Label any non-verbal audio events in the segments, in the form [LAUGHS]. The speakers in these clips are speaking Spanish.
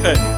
Bien,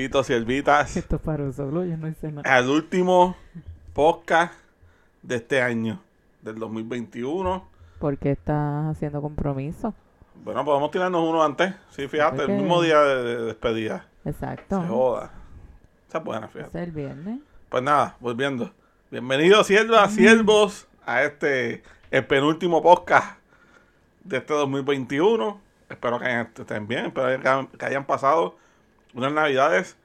siervitos, siervitas, Esto es para solo, yo no hice nada. al último podcast de este año, del 2021. ¿Por qué estás haciendo compromiso? Bueno, podemos tirarnos uno antes. Sí, fíjate, el mismo día de, de despedida. Exacto. Se joda. Esa es buena, fíjate. Es el viernes. Pues nada, volviendo. Bienvenidos, siervas, siervos, a este, el penúltimo podcast de este 2021. Espero que estén bien, espero que hayan pasado unas navidades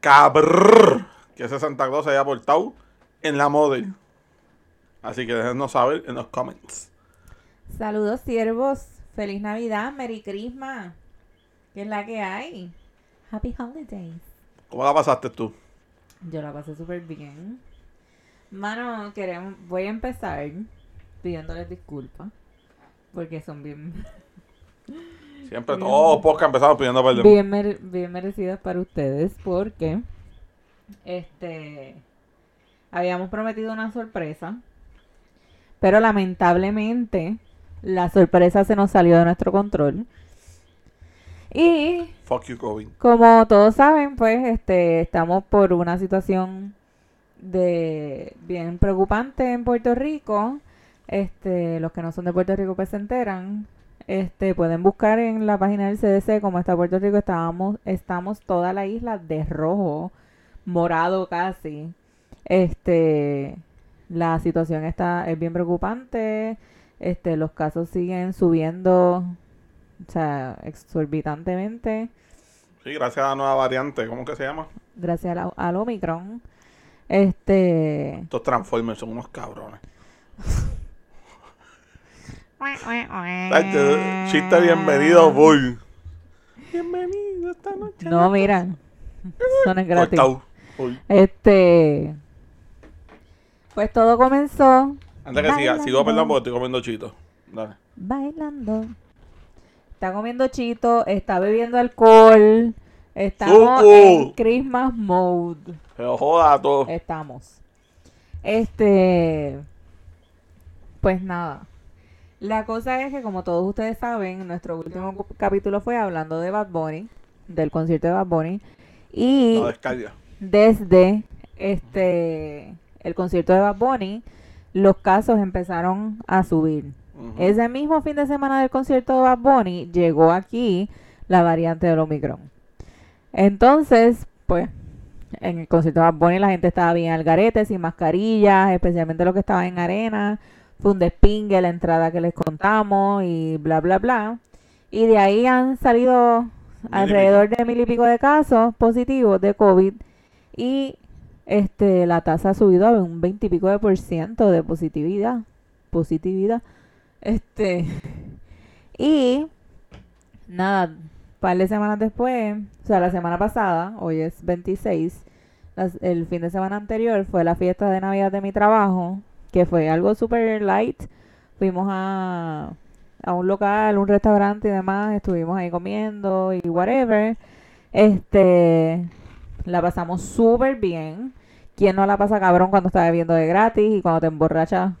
cabrr, que ese Santa Claus se haya portado en la model. Así que déjenos saber en los comments. Saludos, siervos. Feliz Navidad, Merry Christmas. ¿Qué es la que hay? Happy Holidays. ¿Cómo la pasaste tú? Yo la pasé súper bien. Mano, queremos, voy a empezar pidiéndoles disculpas. Porque son bien, [LAUGHS] Siempre Bien. podcasts empezamos pidiendo perdón. bien, bien merecidas para ustedes. Porque este habíamos prometido una sorpresa. Pero lamentablemente la sorpresa se nos salió de nuestro control. Y Fuck you, COVID. como todos saben, pues este estamos por una situación de bien preocupante en Puerto Rico. Este, los que no son de Puerto Rico pues se enteran. Este, pueden buscar en la página del CDC cómo está Puerto Rico. Estábamos, estamos toda la isla de rojo, morado casi. Este, la situación está es bien preocupante. Este, los casos siguen subiendo, o sea, exorbitantemente Sí, gracias a la nueva variante. ¿Cómo que se llama? gracias al, al Omicron. Este. Estos Transformers son unos cabrones. [LAUGHS] Chiste bienvenido, Bull. Bienvenido esta noche. No, mira. Son es gratis. Este. Pues todo comenzó Antes que siga, Bailando. sigo perdón porque estoy comiendo chito. Dale. bailando. Está comiendo chito, está bebiendo alcohol. Estamos Suco. en Christmas mode. Pero joda a todos. Estamos. Este. Pues nada. La cosa es que, como todos ustedes saben, nuestro último capítulo fue hablando de Bad Bunny, del concierto de Bad Bunny. Y No desde este el concierto de Bad Bunny, los casos empezaron a subir. Ese mismo fin de semana del concierto de Bad Bunny llegó aquí la variante del Omicron. Entonces, pues, en el concierto de Bad Bunny la gente estaba bien al garete, sin mascarillas, especialmente los que estaban en arena. Fue un despingue la entrada que les contamos y bla, bla, bla. Y de ahí han salido alrededor de mil y pico de casos positivos de COVID. Y este la tasa ha subido a un 20 y pico de por ciento de positividad. Positividad. Este. Y nada, un par de semanas después, o sea, la semana pasada, hoy es 26, las- el fin de semana anterior fue la fiesta de Navidad de mi trabajo, que fue algo super light. Fuimos a, a un local, un restaurante y demás, estuvimos ahí comiendo y whatever. Este, la pasamos súper bien. ¿Quién no la pasa cabrón cuando está bebiendo de gratis y cuando te emborrachas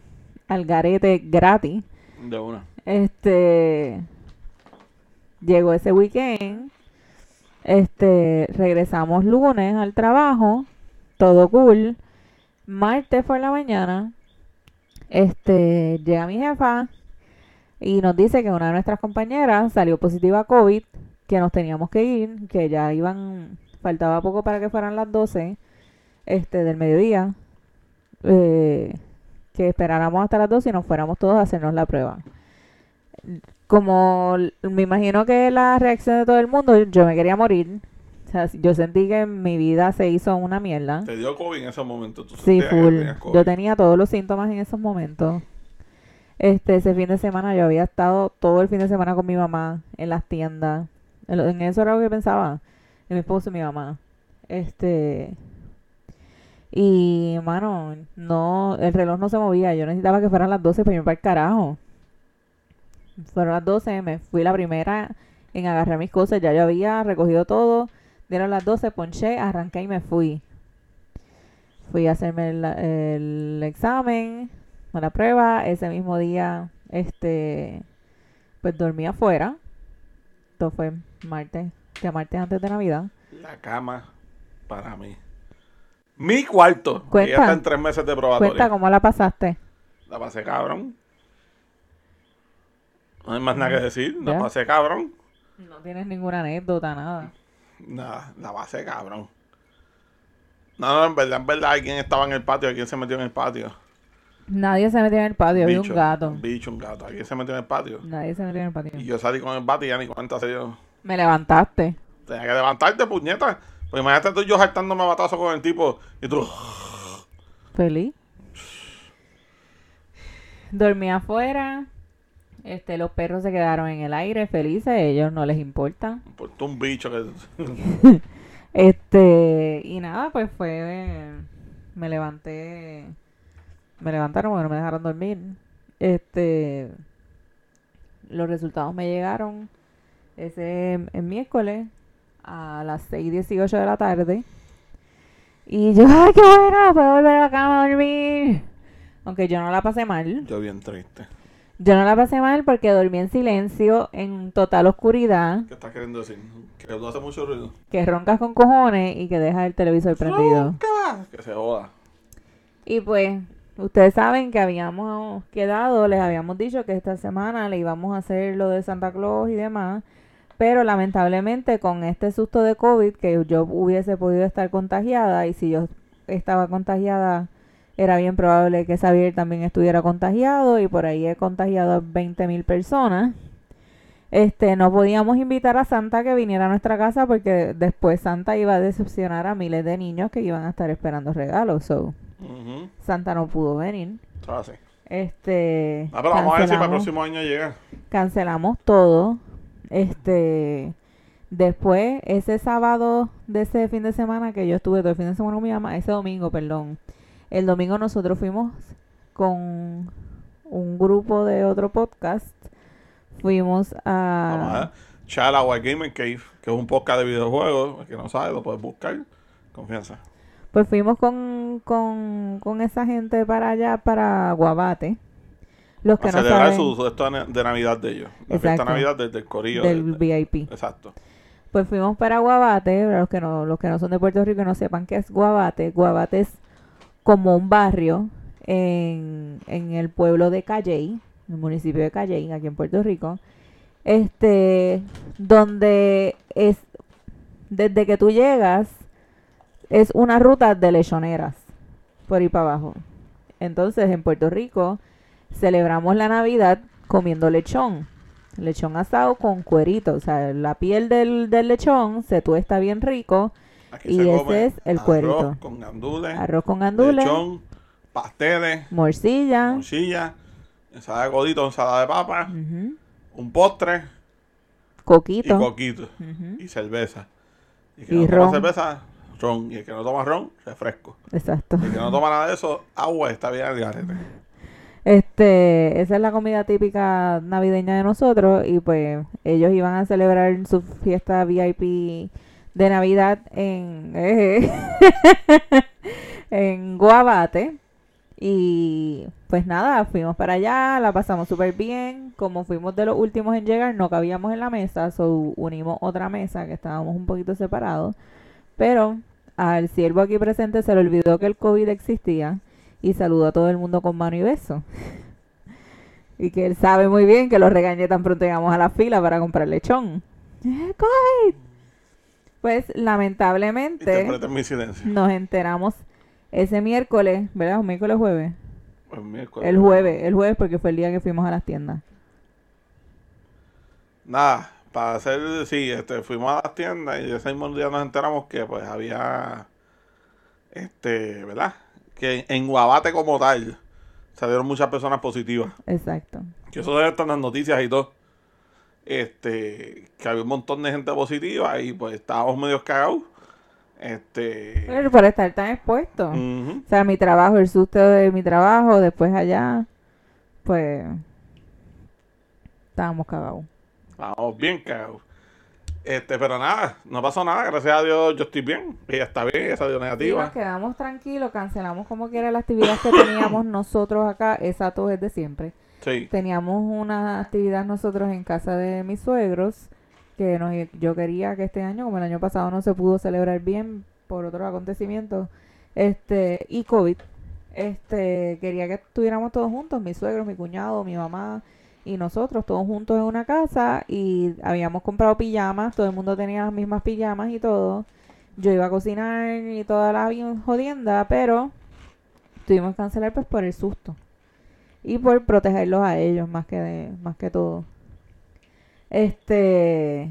al garete gratis? De una. Este llegó ese weekend. Este regresamos lunes al trabajo. Todo cool. Martes por la mañana. Este llega mi jefa y nos dice que una de nuestras compañeras salió positiva a COVID, que nos teníamos que ir, que ya iban, faltaba poco para que fueran las 12 este, del mediodía. eh, que esperáramos hasta las 12 y nos fuéramos todos a hacernos la prueba como me imagino que la reacción de todo el mundo, yo me quería morir. Sea, yo sentí que mi vida se hizo una mierda. Te dio COVID en ese momento. Tú Sí, full. Yo tenía todos los síntomas en esos momentos. Este, ese fin de semana yo había estado todo el fin de semana con mi mamá en las tiendas. En eso era lo que pensaba. En mi esposo y mi mamá. Este. Y, mano, no, el reloj no se movía. Yo necesitaba que fueran las 12 para irme para el carajo. Fueron las 12, me fui la primera en agarrar mis cosas. Ya yo había recogido todo. Dieron las 12, ponché, arranqué y me fui. Fui a hacerme el, el examen, la prueba. Ese mismo día, este, pues dormí afuera. Esto fue martes, que martes antes de Navidad. La cama para mí. Mi cuarto. Cuenta. Y ya está en tres meses de probatoria. Cuenta cómo la pasaste. La pasé cabrón. No hay más nada que decir. La pasé cabrón. No tienes ninguna anécdota, nada. Nada, la pasé cabrón. No, no, en verdad, en verdad, ¿quién estaba en el patio? ¿Quién se metió en el patio? Nadie se metió en el patio, había un gato. Un bicho, un gato. ¿Quién se metió en el patio? Nadie se metió en el patio. Y yo salí con el bate y ya ni cuenta se dio. Me levantaste. Tenía que levantarte, puñeta. Pues imagínate tú yo saltándome a batazo con el tipo y tú. Feliz. Dormí afuera. Este, los perros se quedaron en el aire felices, ellos no les importa. Por tú un bicho que. [LAUGHS] Este, y nada, pues fue, me levanté, me levantaron porque no me dejaron dormir. Este, los resultados me llegaron ese el miércoles a las 6:18 de la tarde. Y yo, ¡ay, qué bueno! Puedo volver a la cama a dormir. Aunque yo no la pasé mal. Yo bien triste. Yo no la pasé mal porque dormí en silencio, en total oscuridad, ¿Qué estás queriendo decir? Que no hace mucho ruido. que roncas con cojones y que dejas el televisor prendido. Ronca. Que se joda. Y pues, ustedes saben que habíamos quedado, les habíamos dicho que esta semana le íbamos a hacer lo de Santa Claus y demás. Pero lamentablemente con este susto de COVID, que yo hubiese podido estar contagiada, y si yo estaba contagiada, era bien probable que Xavier también estuviera contagiado, y por ahí he contagiado a 20 mil personas. Este, no podíamos invitar a Santa que viniera a nuestra casa porque después Santa iba a decepcionar a miles de niños que iban a estar esperando regalos. So, Ujú. Santa no pudo venir. Es así. Este, Ah, pero vamos a ver si para el próximo año llega. cancelamos todo. Este, después, ese sábado de ese fin de semana que yo estuve todo el fin de semana con mi mamá, ese domingo, perdón. El domingo nosotros fuimos con un grupo de otro podcast. Fuimos a a... ver. Chalagua Gamer Cave, que es un podcast de videojuegos. El que no sabe, lo puedes buscar. Confianza. Pues fuimos con, con, con esa gente para allá, para Guabate. Los que a no celebrar saben su, su esto de Navidad de ellos. La fiesta de Exacto. Navidad del, del corillo. del del- VIP. exacto. Pues fuimos para Guabate, para los que no, los que no son de Puerto Rico y no sepan qué es Guabate. Guabate es como un barrio en, en el pueblo de Calley, el municipio de Calley, aquí en Puerto Rico. Este, donde es, desde que tú llegas, es una ruta de lechoneras, por ahí para abajo. Entonces, en Puerto Rico, celebramos la Navidad comiendo lechón. Lechón asado con cuerito. O sea, la piel del, del lechón se tuesta bien rico. Aquí Y se ese es el arroz cuerito. con gandules, Arroz con gandules, lechón, pasteles, morcilla. morcilla, ensalada de codito, ensalada de papa, un postre y Coquito. coquito. ujú, Y cerveza. Y que Y no toma ron. cerveza, ron. Y el que no toma ron, refresco. Exacto. Y el que no toma nada de eso, agua, está bien al garete. Este, esa es la comida típica navideña de nosotros y pues ellos iban a celebrar su fiesta VIP de Navidad en eh, [LAUGHS] en Guabate y pues nada, fuimos para allá, la pasamos súper bien, como fuimos de los últimos en llegar, no cabíamos en la mesa, so unimos otra mesa que estábamos un poquito separados, pero al siervo aquí presente se le olvidó que el COVID existía y saludó a todo el mundo con mano y beso. [LAUGHS] Y que él sabe muy bien que lo regañé tan pronto llegamos a la fila para comprar lechón. ¡Eh, COVID! Pues lamentablemente Interpreten mi silencio. nos enteramos ese miércoles, ¿verdad? ¿Un miércoles o jueves? Pues miércoles. El jueves, el jueves porque fue el día que fuimos a las tiendas. Nada, para hacer, sí, este, fuimos a las tiendas y ese mismo día nos enteramos que pues había, este, ¿verdad? Que en Guabate como tal salieron muchas personas positivas. Exacto. Que eso debe estar en las noticias y todo. Este, que había un montón de gente positiva y pues estábamos medio cagados. Este, Pero por estar tan expuesto. O sea, mi trabajo, el susto de mi trabajo, después allá, pues estábamos cagados. Estábamos bien cagados. Este, pero nada, no pasó nada, gracias a Dios yo estoy bien. Ella está bien, ella salió Y nos negativa. quedamos tranquilos, cancelamos como quiera la actividad que teníamos nosotros acá, esa todo es de siempre. Teníamos una actividad nosotros en casa de mis suegros, que nos, yo quería que este año, como el año pasado no se pudo celebrar bien por otros acontecimientos, este, y COVID, este, quería que estuviéramos todos juntos, mis suegros, mi cuñado, mi mamá y nosotros, todos juntos en una casa, y habíamos comprado pijamas, todo el mundo tenía las mismas pijamas y todo. Yo iba a cocinar y toda la jodienda, pero tuvimos que cancelar pues por el susto y por protegerlos a ellos más que de- más que todo. Este,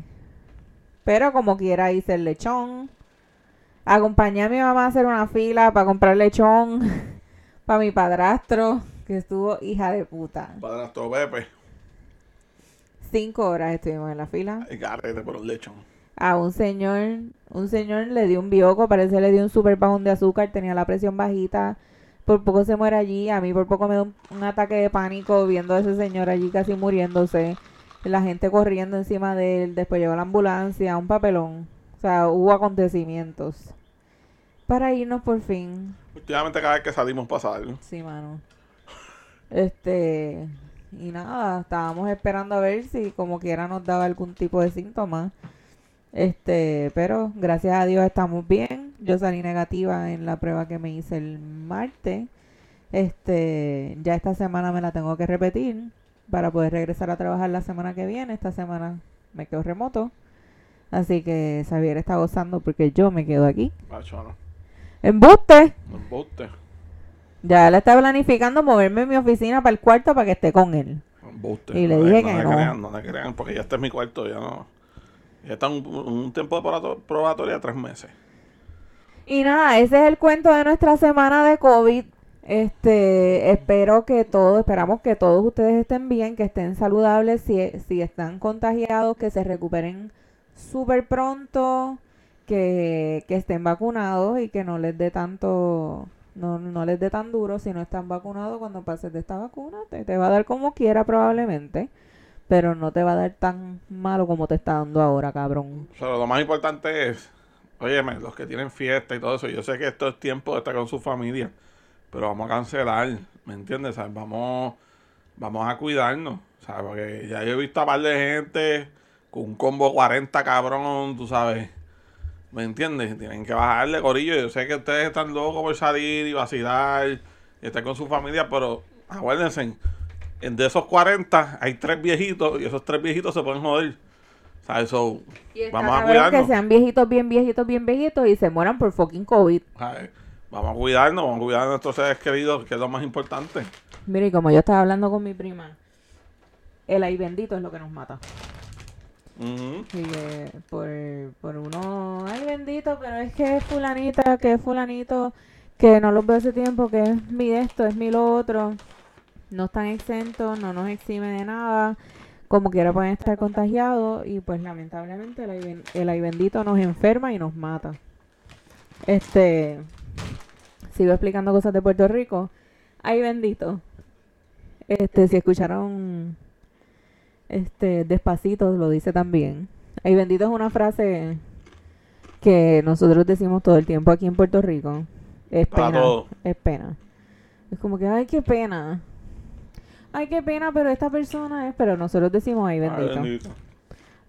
pero como quiera hice el lechón. Acompañé a mi mamá a hacer una fila para comprar lechón [LAUGHS] para mi padrastro, que estuvo hija de puta. Para nuestro Pepe, Cinco horas estuvimos en la fila. garete por un lechón. A un señor, un señor le dio un bioco, parece que le dio un super bajón de azúcar, tenía la presión bajita. Por poco se muere allí, a mí por poco me da un, un ataque de pánico viendo a ese señor allí casi muriéndose. La gente corriendo encima de él, después llegó la ambulancia, un papelón. O sea, hubo acontecimientos. Para irnos por fin, Últimamente cada vez que salimos pasar. Sí, mano. Este, y nada, estábamos esperando a ver si como quiera nos daba algún tipo de síntoma. Este, pero gracias a Dios estamos bien. Yo salí negativa en la prueba que me hice el martes. Este, ya esta semana me la tengo que repetir para poder regresar a trabajar la semana que viene. Esta semana me quedo remoto. Así que Xavier está gozando porque yo me quedo aquí. Macho, no. ¡Embuste! Embuste. Ya él está planificando moverme en mi oficina para el cuarto para que esté con él. embuste. Y le No dije no que le no. Crean, no le crean, porque ya este es mi cuarto, ya no. Ya está un, un tiempo de probato- probatoria de tres meses. Y nada, ese es el cuento de nuestra semana de COVID. Este, espero que todos, esperamos que todos ustedes estén bien, que estén saludables, si, si están contagiados, que se recuperen súper pronto, que, que estén vacunados y que no les dé tanto, no, no les dé tan duro si no están vacunados cuando pases de esta vacuna, te, te va a dar como quiera probablemente, pero no te va a dar tan malo como te está dando ahora, cabrón. Pero lo más importante es, óyeme, los que tienen fiesta y todo eso, yo sé que esto es tiempo de estar con su familia, pero vamos a cancelar, ¿me entiendes? Vamos, vamos a cuidarnos, ¿sabes? Porque ya yo he visto a par de gente con un combo 40 cabrón, tú sabes. ¿Me entiendes? Tienen que bajarle, corillo. Yo sé que ustedes están locos por salir y vacilar y estar con su familia, pero acuérdense, en de esos 40 hay tres viejitos y esos tres viejitos se pueden joder. ¿Sabes? So, Y vamos a cuidarnos. Que sean viejitos, bien viejitos, bien viejitos y se mueran por fucking COVID. ¿sabes? Vamos a cuidarnos, vamos a cuidar a nuestros seres queridos, que es lo más importante. Mire, y como yo estaba hablando con mi prima, el ay bendito es lo que nos mata. Y por, por uno, ay bendito, pero es que es fulanita, que es fulanito, que no los veo hace tiempo, que es mi esto, es mi lo otro. No están exentos, no nos exime de nada. Como quiera pueden estar contagiados y pues lamentablemente el el ay bendito nos enferma y nos mata. Este, sigo explicando cosas de Puerto Rico. Ay bendito. Este, si escucharon este, despacito lo dice también. Ay, bendito es una frase que nosotros decimos todo el tiempo aquí en Puerto Rico. Es pena. Es pena. Es como que, ay, qué pena. Ay, qué pena, pero esta persona es. Pero nosotros decimos, ay, Ay, bendito. bendito.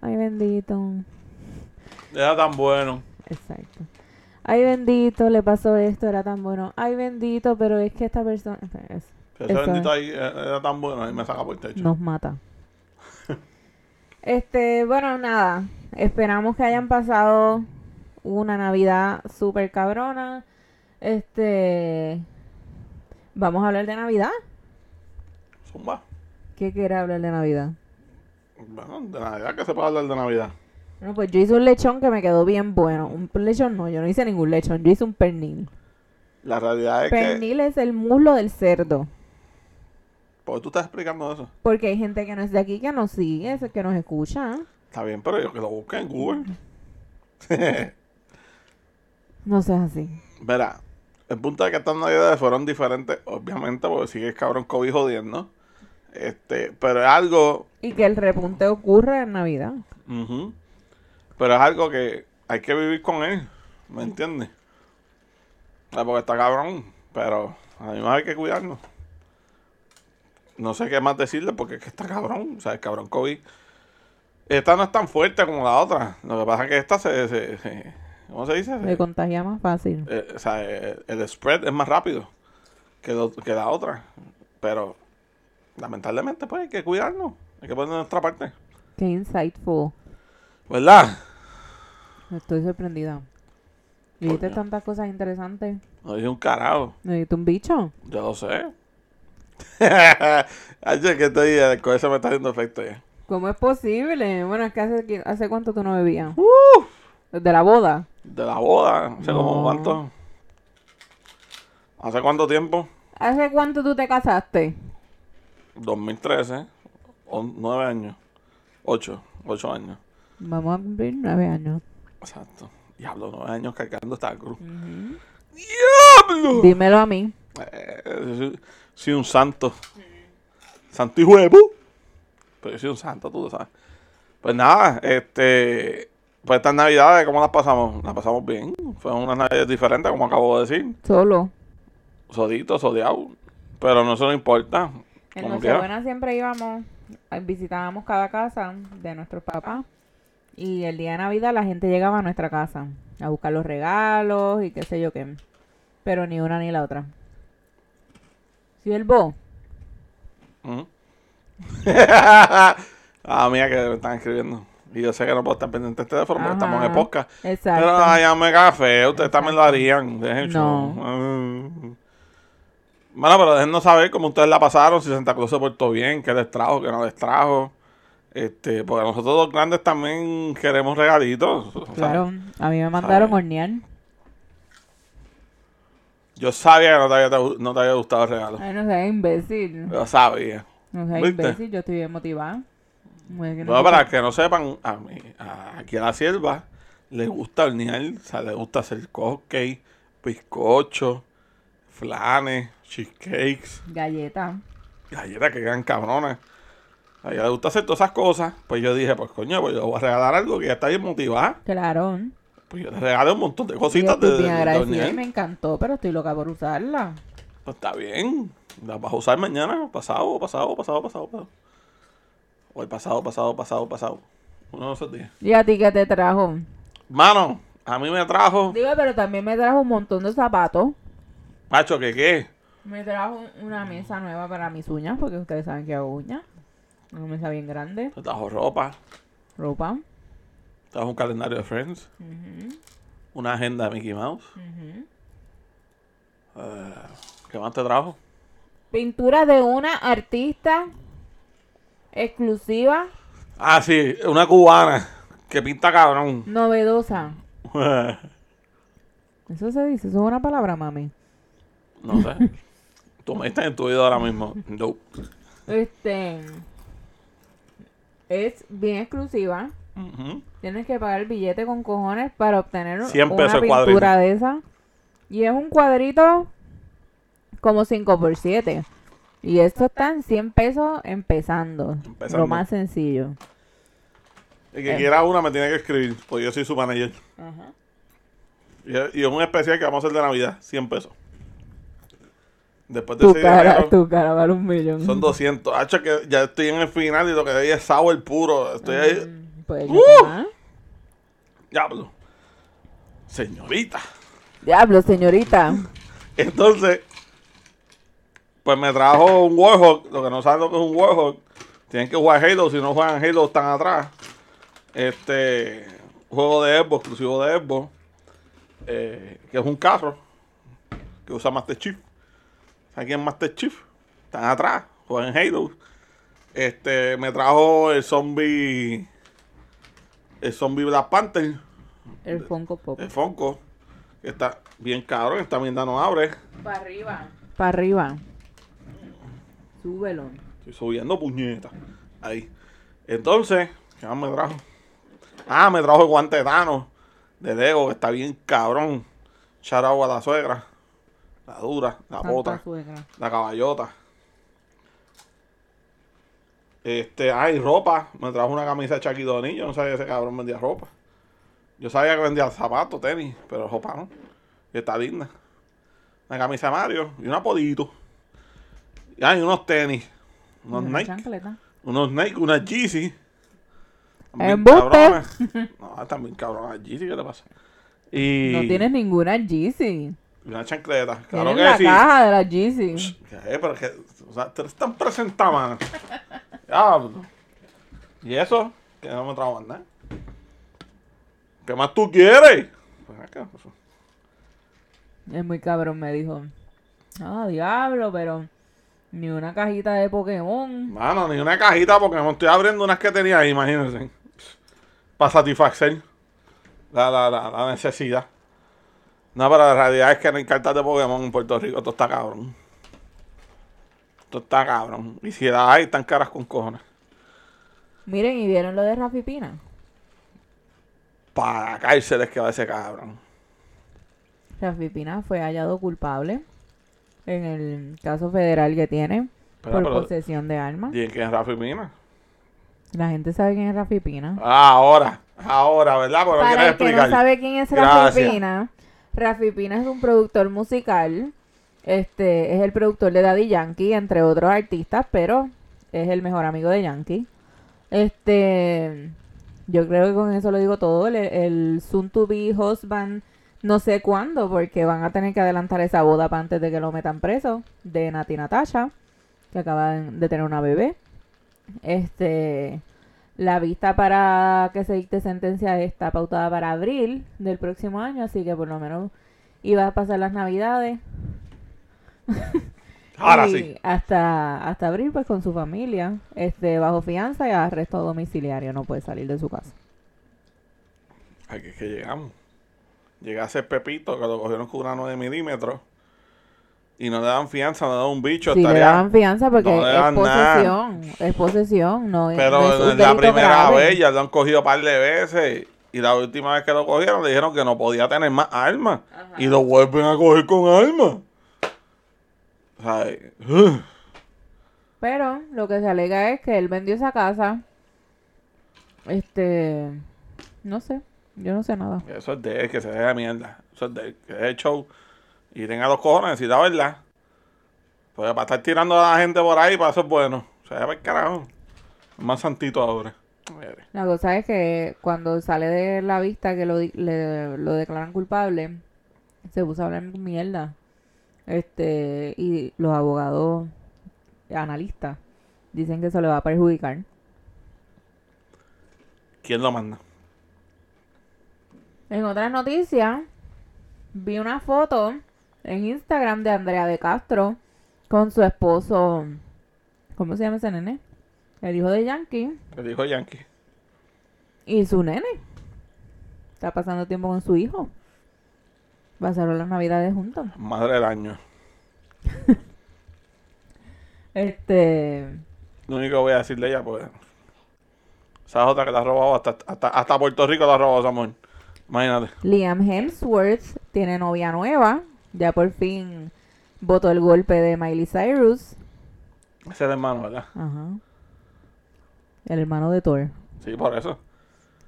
Ay, bendito. Era tan bueno. Exacto. Ay, bendito, le pasó esto, era tan bueno. Ay, bendito, pero es que esta persona. es- Ese bendito ahí eh, era tan bueno, ahí me saca por el techo. nos mata. Este, bueno, nada. Esperamos que hayan pasado una Navidad súper cabrona. Este, vamos a hablar de Navidad. Zumba. ¿Qué quiere hablar de Navidad? Bueno, de Navidad, que se puede hablar de Navidad? Bueno, pues yo hice un lechón que me quedó bien bueno. Un lechón no, yo no hice ningún lechón, yo hice un pernil. La realidad es que... Pernil es el muslo del cerdo. ¿Por qué tú estás explicando eso? Porque hay gente que no es de aquí que nos sigue, que nos escucha. Está bien, pero yo que lo busque en Google. [LAUGHS] No seas así. Verá, el punto de que estas navidades fueron diferentes, obviamente, porque sigue el cabrón COVID jodiendo. Este, pero es algo. Y que el repunte ocurre en Navidad. ujú, pero es algo que hay que vivir con él. ¿Me entiendes? Ah, Porque está cabrón, pero a mí hay que cuidarnos. No sé qué más decirle porque es que está cabrón. O sea, el cabrón COVID. Esta no es tan fuerte como la otra. Lo que pasa es que esta se. se- se- ¿Cómo se dice? Se contagia más fácil. Eh, o sea, eh, el spread es más rápido que, lo- que la otra. Pero, lamentablemente, pues hay que cuidarnos. Hay que poner nuestra parte. Qué insightful. ¿Verdad? Estoy sorprendida. ¿Viste Coño. tantas cosas interesantes? No dije un carajo. ¿Me viste un bicho? Yo lo sé. [LAUGHS] Ayer que estoy, eh, con eso me está haciendo efecto ya. ¿Cómo es posible? Bueno, es que hace, ¿hace cuánto tú no bebías? Uh, Desde la boda. de la boda. ¿Hace como No. cuánto? ¿Hace cuánto tiempo? ¿Hace cuánto tú te casaste? 2013. O, nueve años. Ocho. Ocho años. Vamos a cumplir nueve años. Exacto. Diablo, nueve años cargando esta cruz. ¡Diablo! Dímelo a mí. Eh, soy, soy un santo. Santo y huevo. Pero yo soy un santo, tú lo sabes. Pues nada, este. Pues estas navidades, ¿cómo las pasamos? Las pasamos bien. Fueron unas navidades diferentes, como acabo de decir. Solo. Sodito, sodeado. Pero no eso no importa. En. Nochebuena siempre íbamos, eh, visitábamos cada casa de nuestros papás. Y el día de Navidad la gente llegaba a nuestra casa a buscar los regalos y qué sé yo qué. Pero ni una ni la otra. Siervo, Ujú. [LAUGHS] ah, mía, que me están escribiendo. Y yo sé que no puedo estar pendiente del teléfono porque estamos en podcast. exacto. Pero hágame café, ustedes también lo harían. Dejen No. Bueno, pero déjennos saber cómo ustedes la pasaron, si Santa Claus se portó bien, qué les trajo, qué no les trajo. Este, porque nosotros los grandes también queremos regalitos. o sea, claro, a mí me mandaron ¿sabes? hornear. yo sabía que no te había, no te había gustado el regalo. Ay, no seas imbécil. Yo sabía. No seas ¿Viste? imbécil, yo estoy bien motivada. No Bueno, sé para que no sepan, a mí, a- aquí a la sierva le gusta hornear, o sea, le gusta hacer cupcake, bizcocho, flanes, cheesecakes. Galleta. galletas que quedan cabronas. A ella le gusta hacer todas esas cosas. Pues yo dije, pues coño, pues yo voy a regalar algo que ya está bien motivada. Claro. Pues yo le regalé un montón de cositas de, de agradecida y me encantó, pero estoy loca por usarla. Pues está bien. La vas a usar mañana, pasado, pasado, pasado, pasado, pasado. O el pasado, pasado, pasado, pasado. Uno de esos días. ¿Y a ti qué te trajo? Mano, a mí me trajo. Digo, pero también me trajo un montón de zapatos. Macho, ¿qué qué? Me trajo una mesa nueva para mis uñas, porque ustedes saben que hago uñas. Una mesa bien grande. Te trajo ropa. Ropa. Te trajo un calendario de Friends. Una agenda de Mickey Mouse. Eh, ¿Qué más te trajo? Pintura de una artista exclusiva, Ah, sí, una cubana que pinta cabrón. novedosa. [LAUGHS] Eso se dice, eso es una palabra, mami. No sé. [LAUGHS] Tú me estás en tu vida ahora mismo. No. Este. Es bien exclusiva. Tienes que pagar el billete con cojones para obtener 100 una pintura de esa. Y es un cuadrito como 5 por 7 Y esto está en 100 pesos empezando. Empezando. Lo más sencillo. El que Eh. quiera una me tiene que escribir, porque yo soy su manager. Ajá. Y es un especial que vamos a hacer de Navidad, 100 pesos. Después de Tu ese cara, dinero, tu cara vale un millón. son 200. Hacho, que ya estoy en el final y lo que hay es sour puro. Estoy ahí. Mm, Pues ¡Uh! Diablo. Señorita. Diablo, señorita. [LAUGHS] Entonces, pues me trajo un Warhawk. Lo que no saben lo que es un Warhawk, tienen que jugar Halo. Si no juegan Halo, están atrás. Este, juego de Xbox, exclusivo de Xbox, eh, que es un carro que usa Master Chief. ¿Saben quién es Master Chief? Están atrás, juegan Halo. Este, me trajo el zombie. El zombie Black Panther. El Funko Pop. El Funko. Que está bien cabrón. Esta mierda no abre. Para arriba. Para arriba. Súbelo. Estoy subiendo puñetas. Ahí. Entonces, ¿qué más me trajo? Ah, me trajo el guante de Thanos de Lego, que está bien cabrón. Charao a la suegra. La dura, la Santa bota, suegra. la caballota. Este, ay, ropa. Me trajo una camisa de Donny. Yo no sabía que ese cabrón vendía ropa. Yo sabía que vendía zapatos, tenis, pero ropa no. Y está linda. Una camisa de Mario y un apodito. Y hay unos tenis. Unos Una Nike. chancleta. Unos Nike, unas Yeezy. Cabronas. No, están bien cabronas Yeezy, ¿qué te pasa? Y No tienes ninguna Yeezy. Una chancleta. Claro que la sí. caja de la Yeezy. ¿Qué? Pero que, o sea, te están presentando, mano. Diablo. ¿Y eso? Que no me trajo más nada. ¿Qué más tú quieres? Pues acá, pues, Es muy cabrón, me dijo. Ah, diablo, pero ni una cajita de Pokémon. Mano, ni una cajita porque me estoy abriendo unas que tenía ahí, imagínense. Para satisfacer la, la, la, la necesidad. No, pero la realidad es que no hay cartas de Pokémon en Puerto Rico. Esto está cabrón. Esto está cabrón. Y si las hay, están caras con cojones. Miren, ¿y vieron lo de Rafi Pina? Para cárceles que va ese cabrón. Rafi Pina fue hallado culpable en el caso federal que tiene Pero, por pero, posesión de armas. ¿Y quién es Rafi Mina? La gente sabe quién es Rafi Pina. Ah, ahora. Ahora, ¿verdad? No Para el que explicar. no sabe quién es Rafi. Pina, Rafi Pina es un productor musical. Este es el productor de Daddy Yankee, entre otros artistas, pero es el mejor amigo de Yankee. Este, yo creo que con eso lo digo todo. El, el soon to be husband, no sé cuándo, porque van a tener que adelantar esa boda para antes de que lo metan preso, de Nati Natasha, que acaban de tener una bebé. Este, la vista para que se dicte sentencia está pautada para abril del próximo año, así que por lo menos iba a pasar las navidades. [LAUGHS] Ahora y sí. Hasta, hasta abril, pues con su familia, este, bajo fianza y arresto domiciliario, no puede salir de su casa. Aquí es que llegamos. Llegase Pepito, que lo cogieron con una 9 milímetros. Y no le dan fianza, no le dan un bicho. Si le dan fianza porque no es nada. posesión, es posesión, no es, Pero no es la primera grave. vez ya lo han cogido un par de veces. Y la última vez que lo cogieron le dijeron que no podía tener más armas. Ajá. Y lo vuelven a coger con armas. Eh. Pero lo que se alega es que él vendió esa casa. Este, no sé, yo no sé nada. eso es de él, que se deje de mierda. Eso es de él, que deje el show. Y tenga los cojones, si la verdad. Porque para estar tirando a la gente por ahí, para eso es bueno. O sea, para el carajo. Más santito ahora. La cosa es que cuando sale de la vista que lo, le- lo declaran culpable, se puso a hablar mierda. Este, y los abogados analistas dicen que eso le va a perjudicar. ¿Quién lo manda? En otras noticias, vi una foto en Instagram de Andrea de Castro con su esposo. ¿Cómo se llama ese nene? El hijo de Yankee Le dijo Yankee. y su nene. Está pasando tiempo con su hijo. Pasaron las navidades juntos. Madre del año. [LAUGHS] Este. Lo único que voy a decir de ella, pues. Esa es otra que la ha robado hasta, hasta, hasta Puerto Rico la ha robado Samuel. Imagínate. Liam Hemsworth tiene novia nueva. Ya por fin votó el golpe de Miley Cyrus. Ese es el hermano, ¿verdad? Ajá. El hermano de Thor. Sí, por eso.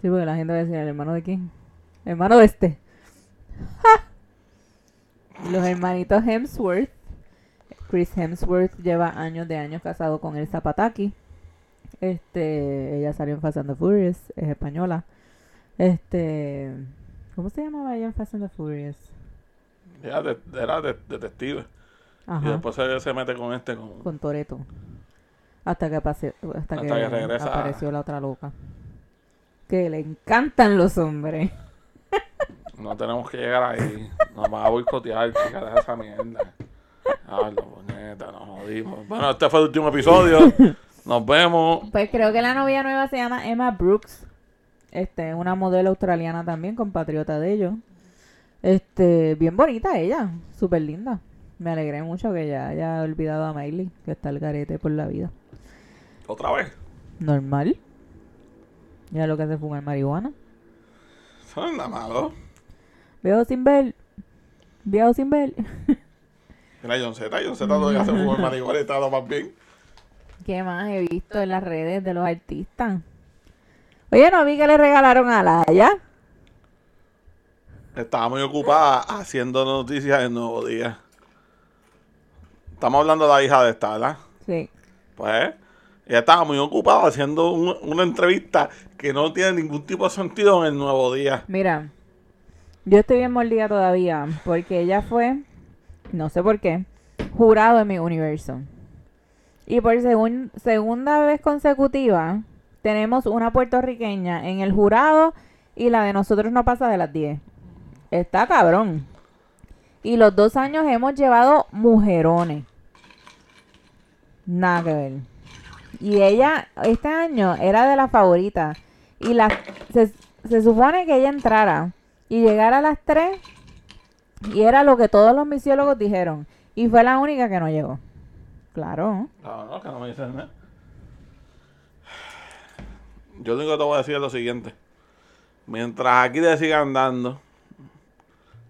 Sí, porque la gente va a decir, ¿el hermano de quién? El hermano de este. ¡Ja! Los hermanitos Hemsworth. Chris Hemsworth lleva años de años casado con Elsa Pataki. Este, ella salió en Fast and the Furious, es española. Este, ¿cómo se llamaba ella en Fast and the Furious? Era, de- era de- detective. Y después se, se mete con este. Con, con Toreto. Hasta que, pase- hasta Hasta que, que regresa. apareció la otra loca. Que le encantan los hombres. [LAUGHS] No tenemos que llegar ahí. Nos van a boicotear, chica, deja esa mierda. Ay, la boneta, nos jodimos. Bueno, este fue el último episodio. [LAUGHS] Nos vemos. Pues creo que la novia nueva se llama Emma Brooks. Este, una modelo australiana también, compatriota de ellos. Este, bien bonita ella, súper linda. Me alegré mucho que ya haya olvidado a Miley, que está el garete por la vida. Otra vez. Normal. Ya lo que hace fumar marihuana. Eso no malo. Veo sin ver. Veo sin ver. Mira, John Z. John Z todavía hace fútbol marihuana y está lo más bien. ¿Qué más he visto en las redes de los artistas? Oye, no vi que le regalaron a Laia. Estaba muy ocupada haciendo noticias en Nuevo Día. Estamos hablando de la hija de esta, ¿verdad? Sí. Pues ella estaba muy ocupada haciendo un- una entrevista que no tiene ningún tipo de sentido en el Nuevo Día. Mira, yo estoy bien mordida todavía porque ella fue, no sé por qué, jurado en mi universo. Y por segun- segunda vez consecutiva tenemos una puertorriqueña en el jurado y la de nosotros no pasa de las 10. Está cabrón. Y los dos años hemos llevado mujerones. Nada que ver. Y ella, este año, era de las favoritas. Y la, se, se supone que ella entrara y llegara a las 3. Y era lo que todos los misiólogos dijeron. Y fue la única que no llegó. Claro. No, no, que no me dicen nada. Yo lo único que te voy a decir es lo siguiente. Mientras aquí le sigan dando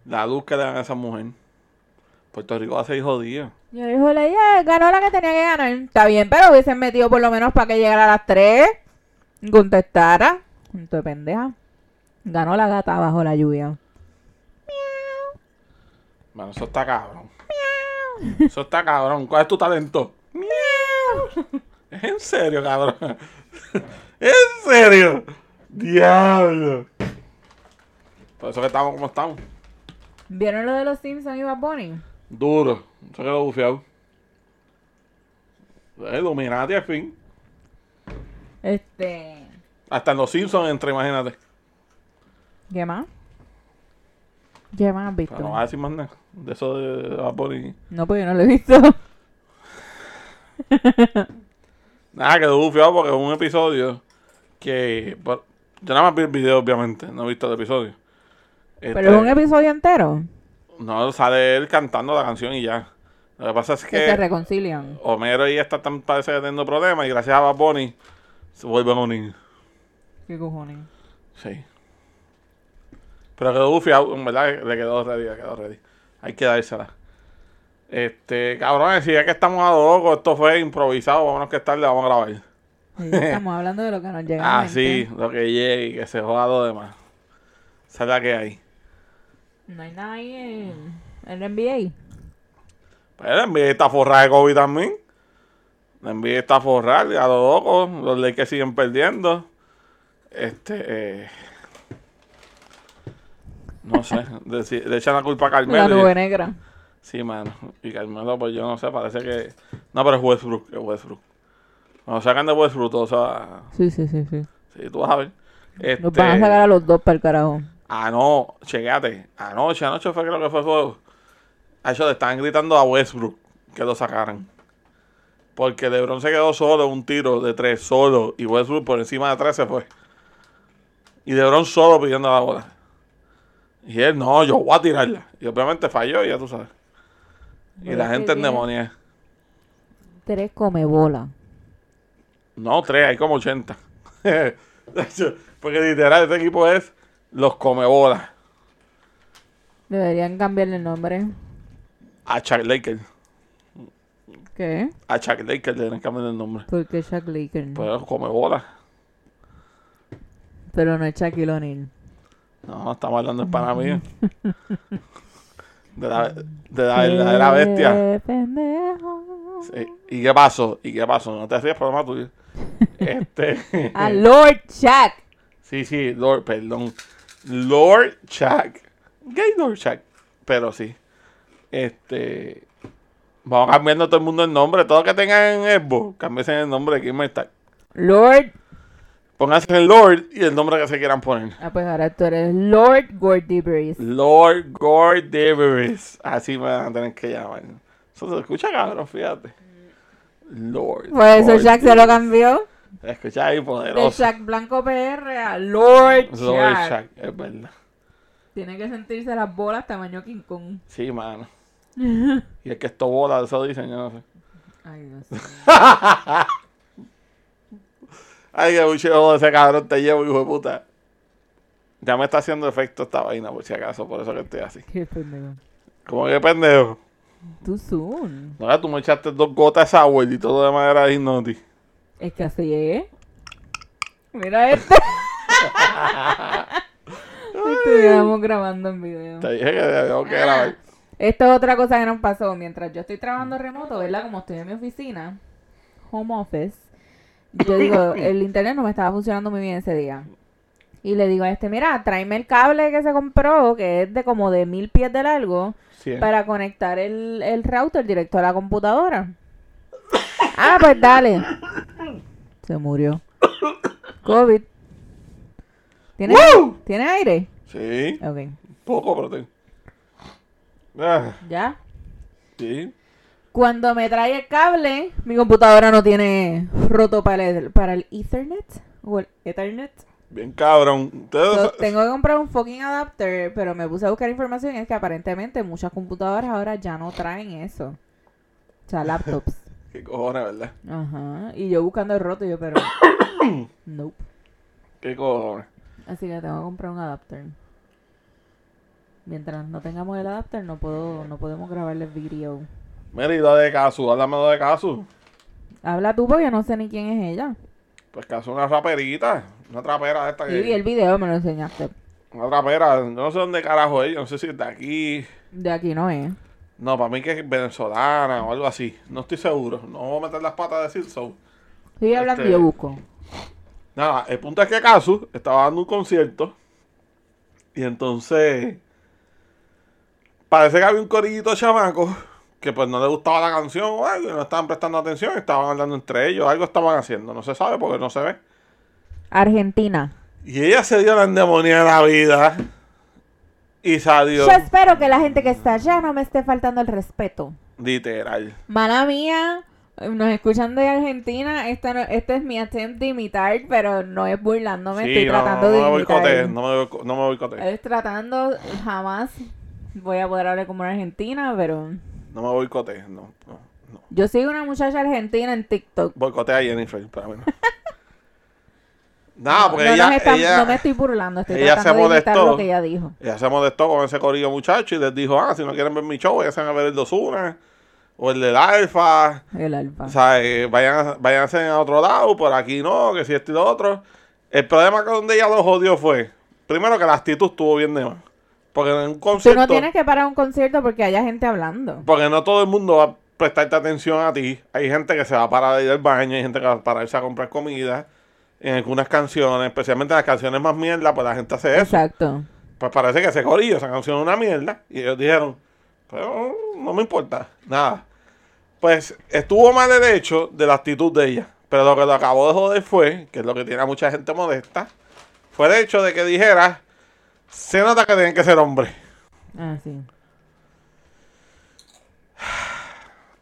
la luz que le dan a esa mujer, Puerto Rico va a ser jodido. Yo dijo, ella ganó la que tenía que ganar. Está bien, pero hubiesen metido por lo menos para que llegara a las 3. y Contestara. Junto de pendeja. Ganó la gata bajo la lluvia. Bueno, eso está cabrón. Eso está cabrón. ¿Cuál es tu talento? ¿Es [LAUGHS] en serio, cabrón? [LAUGHS] ¿En serio? Diablo. Por eso que estamos como estamos. ¿Vieron lo de los Simpsons y Bad Bunny? Duro. Se quedó bufiado. Illuminati al fin. Este. Hasta en los Simpsons entra, imagínate. ¿Qué más? ¿Qué más has visto? Pero no vas a decir más nada. De eso de Bad Bunny. No, pues yo no lo he visto. [LAUGHS] Nada, quedó bufiado porque es un episodio que... yo nada más vi el video, obviamente. No he visto el episodio. Pero Este, es un episodio entero. No, sale él cantando la canción y ya. Lo que pasa es Que se reconcilian. Homero y esta están parece teniendo problemas y gracias a Bad Bunny se vuelven a unir. ¿Qué cojones? Sí. Pero quedó bufiado, en verdad le quedó ready, le quedó ready. Hay que dársela. Este, cabrones, si es que estamos a lo loco, esto fue improvisado, vámonos que tarde, vamos a grabar. Sí, estamos [LAUGHS] hablando de lo que nos llega Ah, sí, lo que llegue y que se joda lo demás. Esa es la que hay. No hay nada ahí en el NBA. Pero la NBA está forrada de COVID también. La NBA está forrada, a lo loco. Los Lakers siguen perdiendo. Este. eh, no sé. Le, le echan la culpa a La Carmelo. nube y- negra. Sí, mano. Y Carmelo, pues yo no sé, parece que. No, pero es Westbrook, es Westbrook. Cuando sacan de Westbrook, todo se va. Sí, sí, sí, sí. Sí, tú vas a ver. Este, Nos van a sacar a los dos para el carajo. Ah, no, chequéate. Anoche, anoche fue creo que fue juego. A eso le estaban gritando a Westbrook que lo sacaran. Porque LeBron se quedó solo un tiro de tres, solo. Y Westbrook por encima de tres se fue. Y LeBron solo pidiendo la bola. Y él, no, yo voy a tirarla. Y obviamente falló, y ya tú sabes. Y Pero la gente en demonia. Tres come bola. No, tres, hay como 80. [LAUGHS] Porque literal, este equipo es los comebolas. Deberían cambiarle el nombre. A Chuck Lakers. ¿Qué? A Chuck Lakers le deben cambiar el nombre. Porque es Shaq Laker. Pues come bola. Pero no es Shaquille O'Neal. No, estamos hablando en pana mío. [LAUGHS] De la, de la bestia. Qué pendejo. Sí. ¿Y qué pasó? ¿Y qué pasó? No te hacías problema tuyo. [LAUGHS] Este. A Lord Shaq. sí, sí, Lord, perdón. Lord Chuck. Gay Lord Chuck. Pero sí. Este. Vamos cambiando todo el mundo el nombre. Todo que tengan en Xbox, cámbiense el nombre de Game Star. Lord. Pónganse el Lord y el nombre que se quieran poner. Ah, pues ahora tú eres Lord Gordy Breeze. Lord Gordeveris. Así me van a tener que llamar. Eso se escucha cabrón, fíjate. Lord. Por eso. Shaq se lo cambió. Escucha ahí, De poderoso. Shaq Blanco PR a Lord Lord Shaq. Shaq, es verdad. Tiene que sentirse las bolas tamaño King Kong. Sí, mano. [LAUGHS] Y es que esto bola, eso dicen, yo no sé. Ay, Dios mío. [LAUGHS] Ay, que mucho de ese cabrón te llevo, hijo de puta. Ya me está haciendo efecto esta vaina, por si acaso, por eso que estoy así. Qué pendejo. Como que pendejo. Too soon. No, tú me echaste dos gotas de sour y todo de manera hipnótica. Es que así es. Mira este. [LAUGHS] Estuviéramos grabando en video. Te dije que tengo que grabar. Esto es otra cosa que nos pasó. Mientras yo estoy trabajando remoto, ¿verdad? Como estoy en mi oficina, home office, yo digo, [LAUGHS] el internet no me estaba funcionando muy bien ese día. Y le digo a este, mira, tráeme el cable que se compró, que es de como de mil pies de largo, Sí, para conectar el, el router directo a la computadora. [LAUGHS] Ah, pues dale. Se murió. [COUGHS] COVID. ¿Tiene. ¿Tiene aire? sí, Ok. poco, pero tengo. Ah, ¿Ya? sí. Cuando me trae el cable, mi computadora no tiene roto para el, para el Ethernet o el Ethernet. Bien cabrón. So, tengo que comprar un fucking adapter, pero me puse a buscar información y es que aparentemente muchas computadoras ahora ya no traen eso. O sea, laptops. Qué cojones, ¿verdad? Ajá. Y yo buscando el roto, yo, pero. [COUGHS] nope. Qué cojones. Así que tengo que comprar un adapter. Mientras no tengamos el adapter, no puedo, no podemos grabarle video. Mira, y lo de Casu, háblame lo de Casu. Habla tú porque yo no sé ni quién es ella. Pues Casu es una raperita, una trapera de esta Sí, vi que... el video, me lo enseñaste. Una trapera, yo no sé dónde carajo es, yo no sé si es de aquí. De aquí no es. No, para mí que es venezolana o algo así. No estoy seguro. No voy a meter las patas a decir so. Sigue hablando y Este- yo busco. Nada, el punto es que Casu estaba dando un concierto. Y entonces. Parece que había un corillito de chamacos que pues no le gustaba la canción o algo y no estaban prestando atención. Estaban hablando entre ellos, algo estaban haciendo. No se sabe porque no se ve. Argentina. Y ella se dio la endemonía de la vida. Y Yo espero que la gente que está allá no me esté faltando el respeto. literal. Mala mía, nos escuchan de Argentina. Esta no- este es mi attempt de imitar, pero no es burlándome. estoy no, tratando no de me imitar. boicotees, no me, no me boicotees. Es tratando, jamás voy a poder hablar como una argentina, pero No me boicotees, no, no, no. yo sigo una muchacha argentina en TikTok. Boicotea a Jennifer, para mí no. [LAUGHS] Nada, porque no, ella, está- ella, no me estoy burlando, estoy ella se tratando de imitar molestó. lo que ella dijo. ella se molestó con ese corillo muchacho y les dijo, ah, si no quieren ver mi show, vayan a ver el Dosuna o el del Alfa. El alfa. O sea, eh, vayan, a- váyanse a otro lado, por aquí no, que si esto y lo otro. El problema que donde ella lo jodió fue, primero que la actitud estuvo bien de más. Porque en un Tú concierto, no tienes que parar un concierto porque haya gente hablando. porque no todo el mundo va a prestarte atención a ti. Hay gente que se va a parar de ir al baño, hay gente que va a pararse a comprar comida. En algunas canciones, especialmente en las canciones más mierda, pues la gente hace eso. Exacto. Pues parece que ese corillo, esa canción es una mierda. Y ellos dijeron, pero no me importa, nada. Pues estuvo mal el hecho de la actitud de ella. Pero lo que lo acabó de joder fue, que es lo que tiene a mucha gente modesta, fue el hecho de que dijera, se nota que tienen que ser hombres. Ah, sí.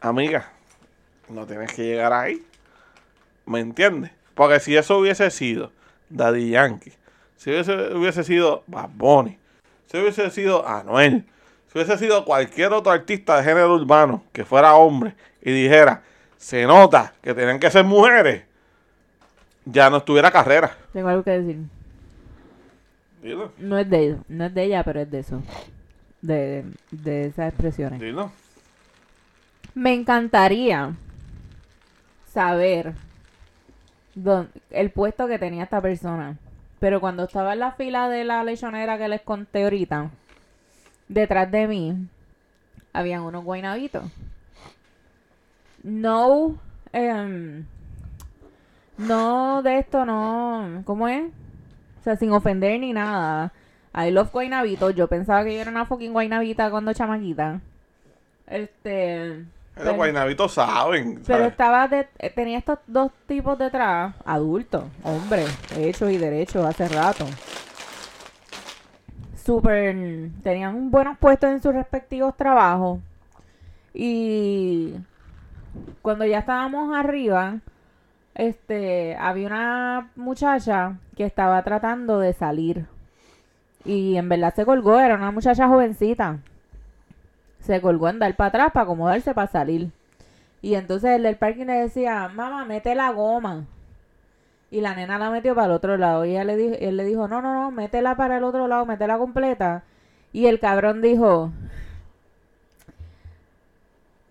Amiga, no tienes que llegar ahí. ¿Me entiendes? Porque si eso hubiese sido Daddy Yankee, si hubiese, hubiese sido Bad Bunny, si hubiese sido Anuel, si hubiese sido cualquier otro artista de género urbano que fuera hombre y dijera, se nota que tienen que ser mujeres, ya no estuviera carrera. Tengo algo que decir. Dilo, No es de no es de ella, pero es de eso. De, de esas expresiones. dilo. Me encantaría saber dón- el puesto que tenía esta persona. Pero cuando estaba en la fila de la lechonera que les conté ahorita, detrás de mí, habían unos guaynabitos. No, em, no de esto, no, ¿cómo es? O sea, sin ofender ni nada. I love guaynabitos. Yo pensaba que yo era una fucking guaynabita cuando chamaquita. Este. Los guaynabitos saben. pero estaba de, eh, tenía estos dos tipos detrás, adultos, hombres, hechos y derechos hace rato. Súper, tenían buenos puestos en sus respectivos trabajos. Y cuando ya estábamos arriba, este, había una muchacha que estaba tratando de salir. Y en verdad se colgó, era una muchacha jovencita. Se colgó en dar para atrás para acomodarse para salir. Y entonces el del parking le decía, mamá, mete la goma. Y la nena la metió para el otro lado. Y ella le dijo, él le dijo, no, no, no, métela para el otro lado, métela completa. Y el cabrón dijo,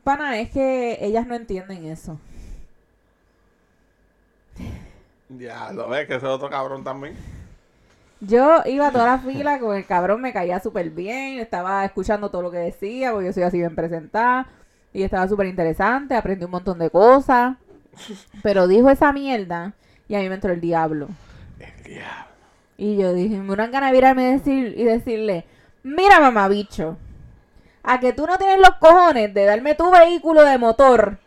pana, es que ellas no entienden eso. Ya, lo ves que ese otro cabrón también. Yo iba a toda la fila con el cabrón, me caía súper bien, estaba escuchando todo lo que decía, porque yo soy así bien presentada, y estaba súper interesante, aprendí un montón de cosas, pero dijo esa mierda, y a mí me entró el diablo. El diablo. Y yo dije, me dan ganas de virarme y, decir, y decirle, mira mamá bicho, a que tú no tienes los cojones de darme tu vehículo de motor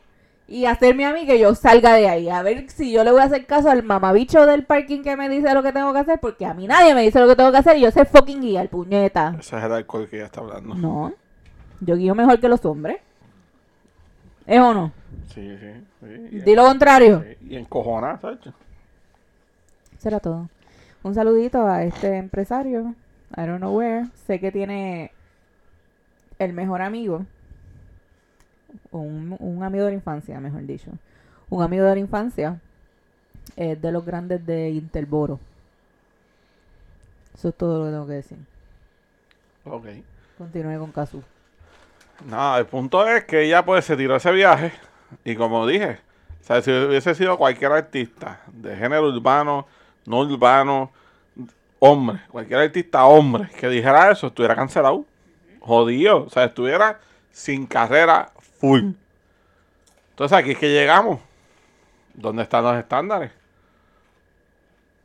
y hacerme a mí que yo salga de ahí. A ver si yo le voy a hacer caso al mamabicho del parking que me dice lo que tengo que hacer, porque a mí nadie me dice lo que tengo que hacer y yo sé fucking guiar, puñeta. Ese es el alcohol que ella está hablando. No, yo guío mejor que los hombres. ¿Es o no? Sí, sí. sí. Di lo contrario. sí, y encojonar, ¿sabes? Será todo. Un saludito a este empresario. I don't know where. Sé que tiene el mejor amigo. O Un, un amigo de la infancia, mejor dicho. Un amigo de la infancia. Es de los grandes de Interboro. Eso es todo lo que tengo que decir. Ok. Continúe con Casu. Nada, el punto es que ella pues se tiró ese viaje y como dije, o sea, si hubiese sido cualquier artista de género urbano, no urbano, hombre, cualquier artista hombre que dijera eso, estuviera cancelado, jodido, o sea, estuviera sin carrera full. Entonces aquí es que llegamos. ¿Dónde están los estándares?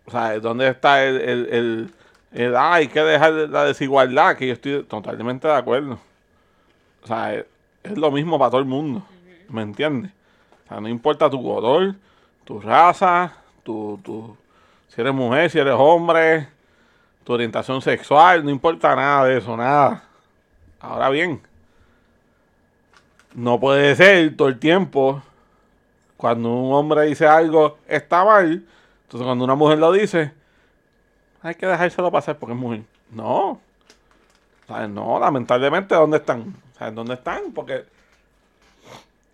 O sea, ¿dónde está el, el, el, el, ah, hay que dejar la desigualdad? Que yo estoy totalmente de acuerdo. O sea, es, es lo mismo para todo el mundo. ¿Me entiendes? O sea, no importa tu color, tu raza, tu, tu, si eres mujer, si eres hombre, tu orientación sexual, no importa nada de eso, nada. Ahora bien, no puede ser todo el tiempo cuando un hombre dice algo está mal, entonces cuando una mujer lo dice, hay que dejárselo pasar porque es mujer. No. ¿Sabes? No, lamentablemente, ¿dónde están? ¿Sabes dónde están? Porque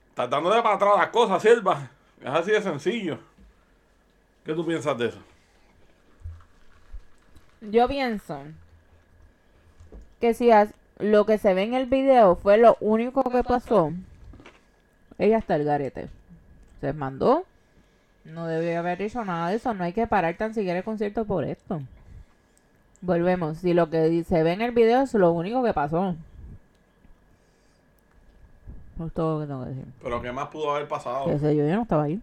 estás dándole para atrás las cosas, sierva. Es así de sencillo. ¿Qué tú piensas de eso? Yo pienso que si lo que se ve en el video fue lo único que pasó, ella está el garete. Se mandó. No debe haber dicho nada de eso. No hay que parar tan siquiera el concierto por esto. Volvemos. Si lo que se ve en el video es lo único que pasó. No es todo lo que tengo que decir. Pero ¿qué más pudo haber pasado? Sé yo, yo no estaba ahí.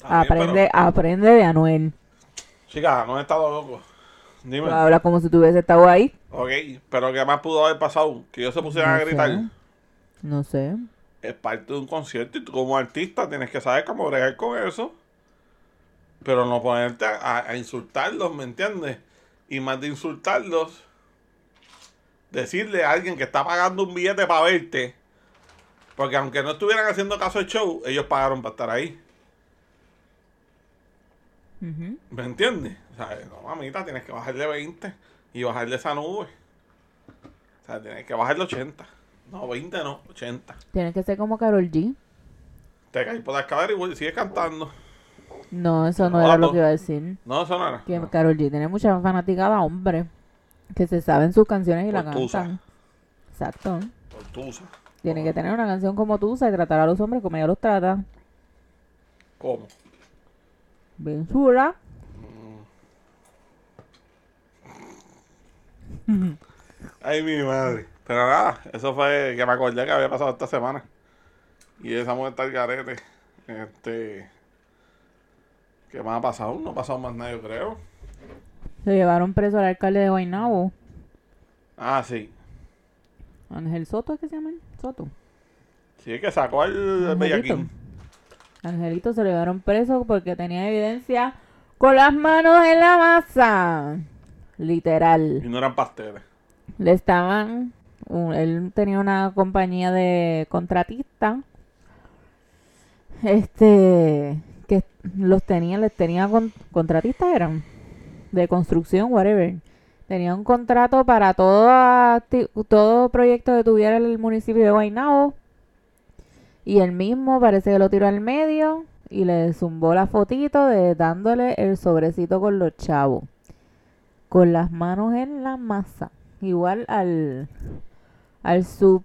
También, Aprende, aprende de Anuel. pero- Chica, no he estado loco. Dime. Habla como si tú hubiese estado ahí. Ok, pero ¿qué más pudo haber pasado? Que ellos se pusieran No a gritar. sé. No sé. Es parte de un concierto y tú como artista tienes que saber cómo bregar con eso. Pero no ponerte a, a insultarlos, ¿me entiendes? Y más de insultarlos, decirle a alguien que está pagando un billete para verte. Porque aunque no estuvieran haciendo caso al show, ellos pagaron para estar ahí. ¿Me entiendes? O sea, no, mamita, tienes que bajarle 20 y bajarle esa nube. O sea, tienes que bajarle 80. No, 20 no, 80. Tiene que ser como Carol G. Te caes por la escalera y sigues cantando. No, eso no No, era lo que iba a decir. No, eso no era. Que Carol G tiene mucha fanaticada, hombre. Que se saben sus canciones y la Portusa. cantan. Exacto. Tortusa. Tiene que tener una canción como tú, y tratar a los hombres como ella los trata. ¿Cómo? Chula. [LAUGHS] Ay, mi madre. Pero nada, eso fue que me acordé que había pasado esta semana. Y esa mujer está al garete. Este. ¿Qué más ha pasado? No ha pasado más nada, yo creo. Se llevaron preso al alcalde de Guaynabo. Ah, sí. Ángel Soto, ¿es que se llama? Soto. Sí, es que sacó al al Angelito. bellaquín. Angelito se lo llevaron preso porque tenía evidencia con las manos en la masa. Literal. Y no eran pasteles. Le estaban. él tenía una compañía de contratista. este, que los tenían, les tenían con, contratistas eran de construcción, whatever. Tenía un contrato para todo, todo proyecto que tuviera el municipio de Guaynabo. Y él mismo parece que lo tiró al medio y le zumbó la fotito de dándole el sobrecito con los chavos. Con las manos en la masa. Igual al, al sub,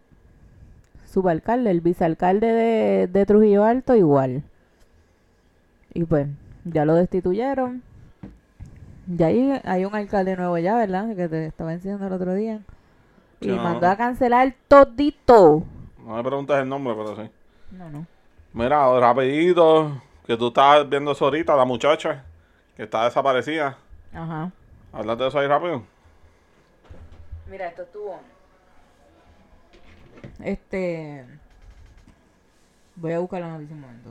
subalcalde, el vicealcalde de, de Trujillo Alto, igual. Y pues, ya lo destituyeron. Ya hay, hay un alcalde nuevo ya, ¿verdad? Que te estaba enseñando el otro día. Y no. mandó a cancelar todito. No me preguntas el nombre, pero sí. No, no. Mira, rapidito, que tú estabas viendo eso ahorita, la muchacha que está desaparecida. Ajá. Háblate de eso ahí rápido. Mira, esto estuvo. Este. Voy a buscar la noticia un momento.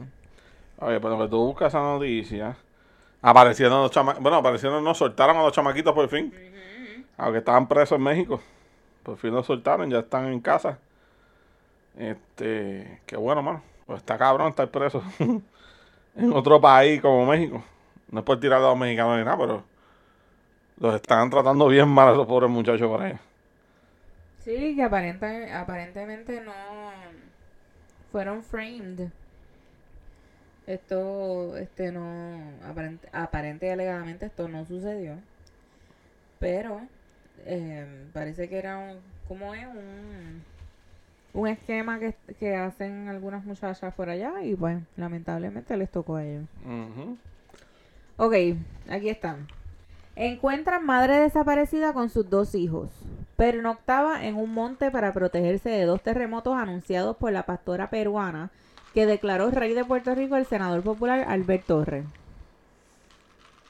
Oye, pero que tú buscas esa noticia. Aparecieron los chamaquitos. Bueno, aparecieron, no, soltaron a los chamaquitos por fin. Aunque estaban presos en México. Por fin los soltaron, ya están en casa. Este, qué bueno, mano. Pues está cabrón estar preso [LAUGHS] en otro país como México. No es por tirar a los mexicanos ni nada, pero los están tratando bien mal a esos pobres muchachos por ahí. Sí, que aparenta, aparentemente no fueron framed. Esto, este no, aparente, aparente y alegadamente esto no sucedió. Pero eh, parece que era un, ¿cómo es? Un, un esquema que, que hacen algunas muchachas por allá y pues lamentablemente les tocó a ellos. Ujú. Ok, aquí están. Encuentran madre desaparecida con sus dos hijos. Pernoctaba en un monte para protegerse de dos terremotos anunciados por la pastora peruana que declaró rey de Puerto Rico el senador popular Albert Torres.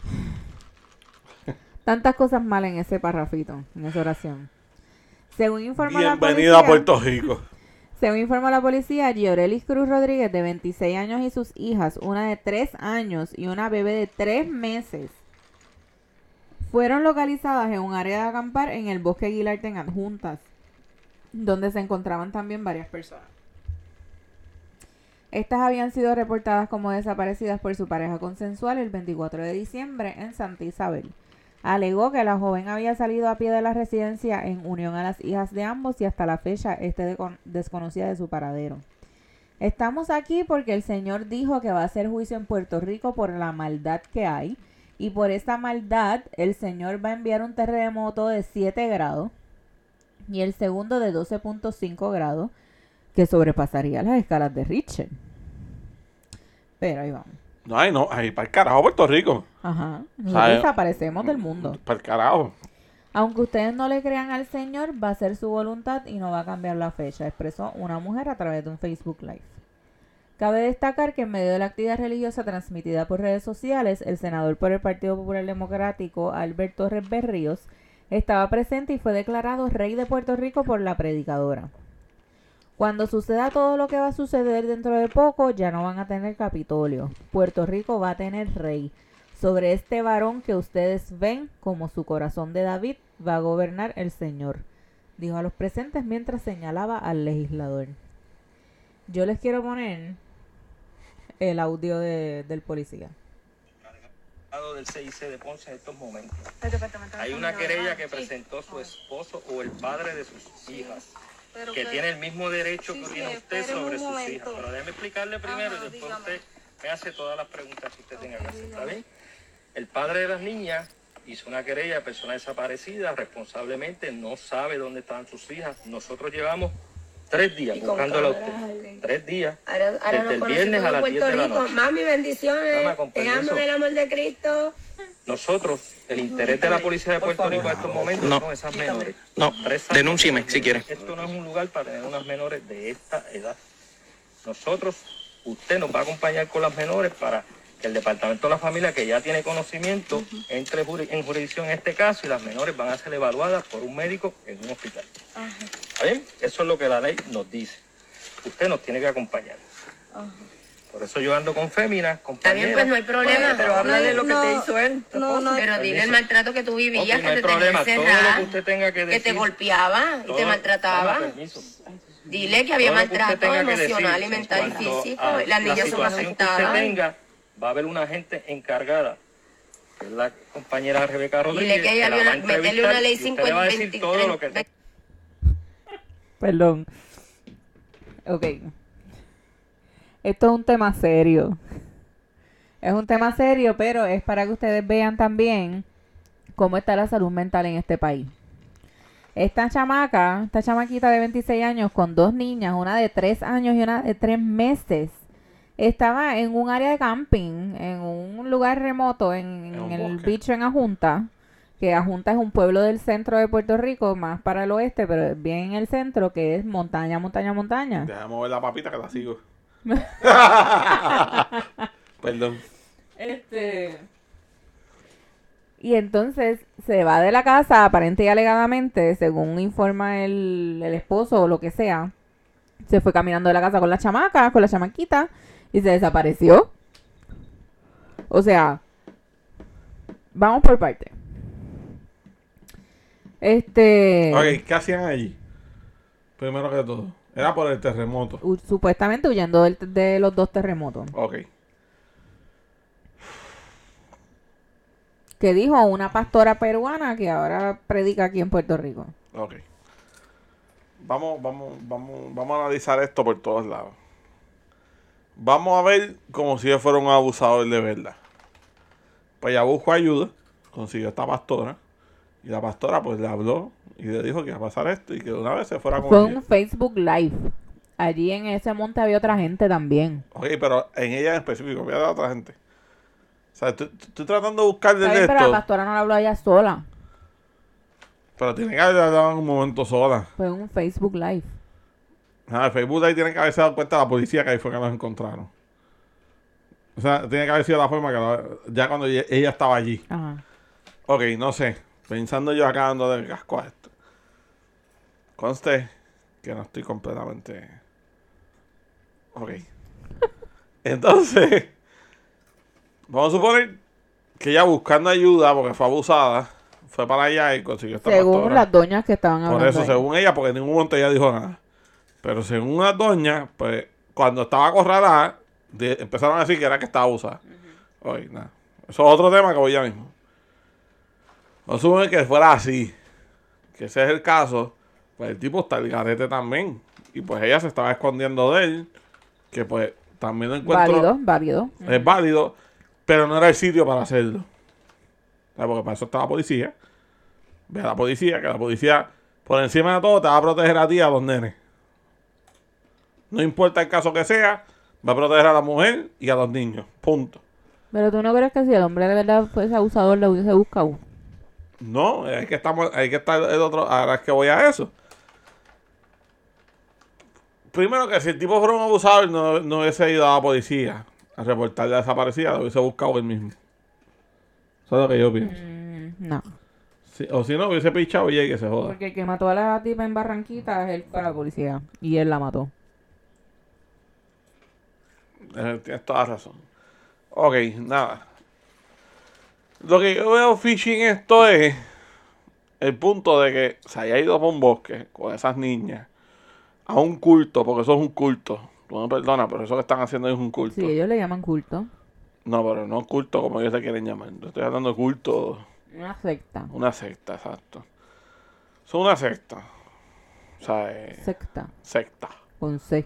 [LAUGHS] Tantas cosas mal en ese parrafito, en esa oración. Según informa la Bienvenido a policía- Puerto Rico. según informó la policía, Giorelis Cruz Rodríguez, de 26 años, y sus hijas, una de 3 años y una bebé de 3 meses, fueron localizadas en un área de acampar en el bosque Aguilar en Adjuntas, donde se encontraban también varias personas. Estas habían sido reportadas como desaparecidas por su pareja consensual el 24 de diciembre en Santa Isabel. Alegó que la joven había salido a pie de la residencia en unión a las hijas de ambos y hasta la fecha esté de- desconocida de su paradero. Estamos aquí porque el Señor dijo que va a hacer juicio en Puerto Rico por la maldad que hay y por esta maldad el Señor va a enviar un terremoto de 7 grados y el segundo de 12.5 grados que sobrepasaría las escalas de Richter. Pero ahí vamos. No, ay, no, ahí para el carajo Puerto Rico. Ajá. Nosotros ¿Sabe? desaparecemos del mundo. Para carajo. Aunque ustedes no le crean al Señor, va a ser su voluntad y no va a cambiar la fecha, expresó una mujer a través de un Facebook Live. Cabe destacar que en medio de la actividad religiosa transmitida por redes sociales, el senador por el Partido Popular Democrático, Albert Torres Berríos, estaba presente y fue declarado rey de Puerto Rico por la predicadora. Cuando suceda todo lo que va a suceder dentro de poco, ya no van a tener Capitolio. Puerto Rico va a tener rey. Sobre este varón que ustedes ven como su corazón de David, va a gobernar el Señor, dijo a los presentes mientras señalaba al legislador. Yo les quiero poner el audio de- del policía. del CIC de Ponce en estos momentos. Hay una querella que presentó su esposo o el padre de sus hijas, que tiene el mismo derecho que tiene usted sobre sus hijas. Pero déjeme explicarle primero y después usted me hace todas las preguntas que usted tenga que hacer. ¿Está bien? El padre de las niñas hizo una querella de persona desaparecida, responsablemente no sabe dónde están sus hijas. Nosotros llevamos tres días ¿Y con buscándola a usted. Tres días. Ahora, ahora Desde el viernes a las 10 de la noche. Mami, bendiciones. Te amo en el amor de Cristo. Nosotros, el interés de la policía de Puerto Rico en estos momentos No. son esas menores. No, denúncieme si quiere. Esto no es un lugar para tener unas menores de esta edad. Nosotros, usted nos va a acompañar con las menores para que el Departamento de la Familia, que ya tiene conocimiento, entre en jurisdicción en este caso y las menores van a ser evaluadas por un médico en un hospital. ¿Está bien? Eso es lo que la ley nos dice. Usted nos tiene que acompañar. Por eso yo ando con féminas, Está compañeras. bien, pues no hay problema. Pero habla de lo que te hizo él. No, no. Pero dile el maltrato que tú vivías, no que hay te problema. Todo lo que usted tenga que que decir. te golpeaba y todo- te maltrataba. Dile que había que maltrato que emocional, y mental y físico. Las la niñas son que usted afectadas. tenga, va a haber una gente encargada, que es la compañera Rebeca Rodríguez. Dile que ella la había va a meterle una ley y usted le va a decir 50 todo lo que Perdón. Ok. Esto es un tema serio. Es un tema serio, pero es para que ustedes vean también cómo está la salud mental en este país. Esta chamaca, esta chamaquita de 26 años con dos niñas, una de 3 años y una de 3 meses, estaba en un área de camping, en un lugar remoto, en, el bosque. bicho en Ajunta, que Ajunta es un pueblo del centro de Puerto Rico, más para el oeste, pero bien en el centro, que es montaña, montaña, montaña. Déjame ver la papita que la sigo. [LAUGHS] Perdón. Este. Y entonces se va de la casa, aparente y alegadamente, según informa el, el esposo o lo que sea. Se fue caminando de la casa con la chamaca, con la chamaquita, y se desapareció. O sea, vamos por parte. Este. Ok, ¿qué hacían allí? Primero que todo. Era por el terremoto. supuestamente huyendo del- de los dos terremotos. Ok. Que dijo una pastora peruana que ahora predica aquí en Puerto Rico. Ok. Vamos, vamos, vamos, vamos a analizar esto por todos lados. Vamos a ver como si yo fuera un abusador de verdad. Pues ella buscó ayuda, consiguió esta pastora, y la pastora pues le habló y le dijo que iba a pasar esto y que una vez se fuera con Fue ella. un Facebook Live. Allí en ese monte había otra gente también. Ok, pero en ella en específico, voy a dar a otra gente. O sea, estoy, tratando de buscar desde bien, pero esto, la pastora no la habló a ella sola. pero tiene que haber hablado en un momento sola. Fue un Facebook Live. Nada, el Facebook ahí tiene que haberse dado cuenta la policía que ahí fue que los encontraron. O sea, tiene que haber sido la forma que la- ya cuando ella, ella estaba allí. Ajá. Ok, no sé. Pensando yo acá dando de casco a esto. Conste que no estoy completamente. Ok. [LAUGHS] Entonces, vamos a suponer que ella buscando ayuda porque fue abusada, fue para allá y consiguió esta Según pastora. las doñas que estaban hablando. Por eso, ahí. según ella, porque en ningún momento ella dijo nada. Pero según una doña, pues, cuando estaba acorralada, de- empezaron a decir que era que estaba abusada. Oye, nada. Eso es otro tema que voy ya mismo. A suponer que fuera así. Que ese es el caso. Pues el tipo está al garete también. Y pues ella se estaba escondiendo de él. Que pues también lo encuentro. Válido, válido. Es válido. Pero no era el sitio para hacerlo. O sea, Porque para eso está la policía. Ve a la policía, que la policía, por encima de todo, te va a proteger a ti y a los nenes. No importa el caso que sea, va a proteger a la mujer y a los niños. Punto. Pero tú no crees que si el hombre de verdad fuese abusador, le hubiese buscado. No, hay que estar, hay que estar el otro. Ahora es que voy a eso. Primero que si el tipo fuera un abusador, no, no hubiese ido a la policía a reportar la desaparecida, lo hubiese buscado él mismo. Eso es lo que yo pienso. Mm, no. Sí, o si no, hubiese pichado y que se joda. Porque el que mató a la tipa en Barranquita es él para la policía. Y él la mató. Tienes toda razón. Ok, nada. Lo que yo veo fishy en esto es el punto de que se haya ido por un bosque con esas niñas a un culto, porque eso es un culto. Tú me perdonas, pero eso que están haciendo es un culto. Sí, ellos le llaman culto. No, pero no culto como ellos se quieren llamar. Yo estoy hablando de culto, Una secta. una secta, exacto. Son una secta. O sea, eh, Secta. secta. Con C.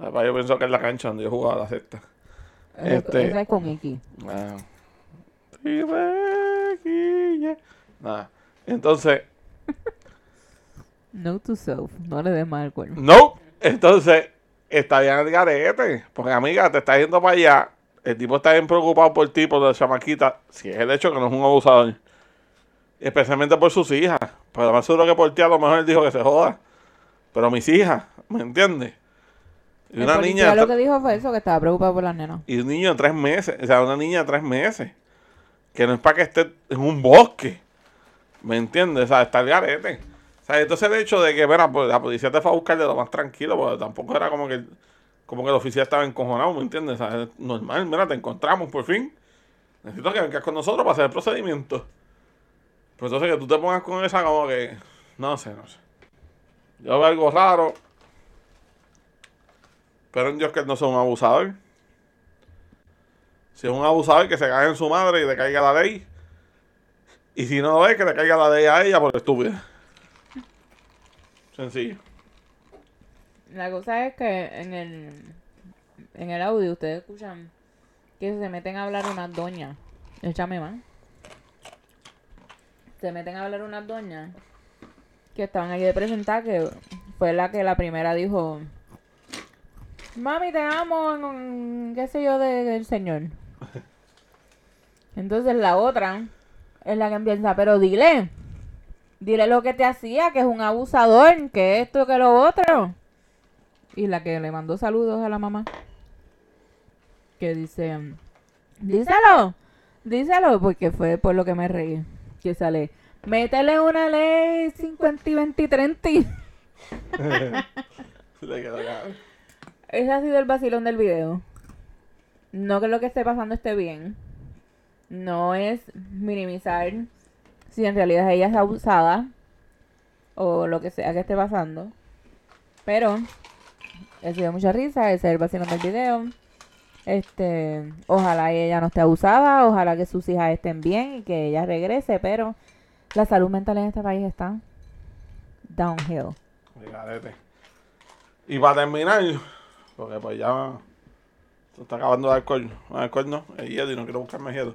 Yo pienso que es la cancha donde yo jugaba la secta. Eh, Este- Esa es con X. Ah. Requilla. Nada. Entonces, No to self. No le des mal el cuerno. no. Entonces, está bien el garete. Porque, amiga, te está yendo para allá. El tipo está bien preocupado por ti, por la chamaquita. Si es el hecho que no es un abusador. Especialmente por sus hijas. Pero más seguro que por ti, a lo mejor él dijo que se joda. Pero mis hijas, ¿me entiendes? El una niña. lo que dijo fue eso, que estaba preocupado por las nenas. Y un niño de tres meses, o sea, una niña de tres meses, que no es para que esté en un bosque, ¿me entiendes? O sea, está el garete. O sea, entonces el hecho de que, mira, pues la policía te fue a buscar de lo más tranquilo, porque tampoco era como que, como que el oficial estaba encojonado, ¿me entiendes? O sea, es normal, mira, te encontramos por fin. Necesito que vengas con nosotros para hacer el procedimiento. Pero entonces que tú te pongas con esa como que, no sé, no sé. Yo veo algo raro. Pero en Dios que no sea un abusador. Si es un abusador, que se caiga en su madre y le caiga la ley. Y si no lo es, que le caiga la ley a ella por estúpida. Sencillo. La cosa es que en el, en el audio ustedes escuchan que se meten a hablar unas doñas. Échame más. Se meten a hablar unas doñas que estaban aquí de presentar, que fue la que la primera dijo, mami, te amo, en- qué sé yo, de- del Señor. [LAUGHS] Entonces la otra es la que empieza, pero dile, dile lo que te hacía, que es un abusador, que esto, que lo otro. Y la que le mandó saludos a la mamá, que dice, díselo, díselo, porque fue por lo que me reí, que sale, métele una ley 50 y 20 y 30. [LAUGHS] [LAUGHS] y- Le quedó acá. Ese ha sido el vacilón del video. No que lo que esté pasando esté bien. No es minimizar si en realidad ella es abusada o lo que sea que esté pasando. Pero he sido mucha risa, ese es el vacilón del video. Este, ojalá ella no esté abusada, ojalá que sus hijas estén bien y que ella regrese, pero la salud mental en este país está downhill. Y para terminar, porque pues ya se está acabando el alcohol. No, alcohol no, el hielo y no quiero buscarme hielo.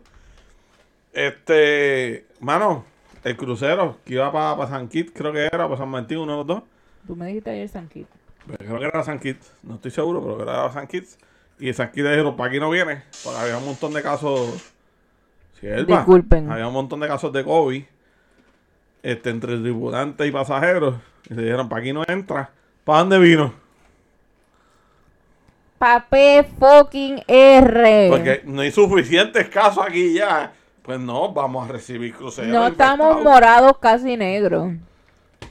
Este, mano, el crucero que iba para San Kit, creo que era, para San Martín, uno de los dos. Tú me dijiste ayer, San Kit. Pero creo que era San Kitts, no estoy seguro, pero que era San Kitts. Y San Kitts dijeron, para aquí no viene, porque había un montón de casos. Sierva, Disculpen. Había un montón de casos de COVID este, entre tripulantes y pasajeros. Y le dijeron, para aquí no entra. ¿Para dónde vino? Papé fucking R. Porque no hay suficientes casos aquí ya. Pues no, vamos a recibir cruceros. no estamos morados casi negros.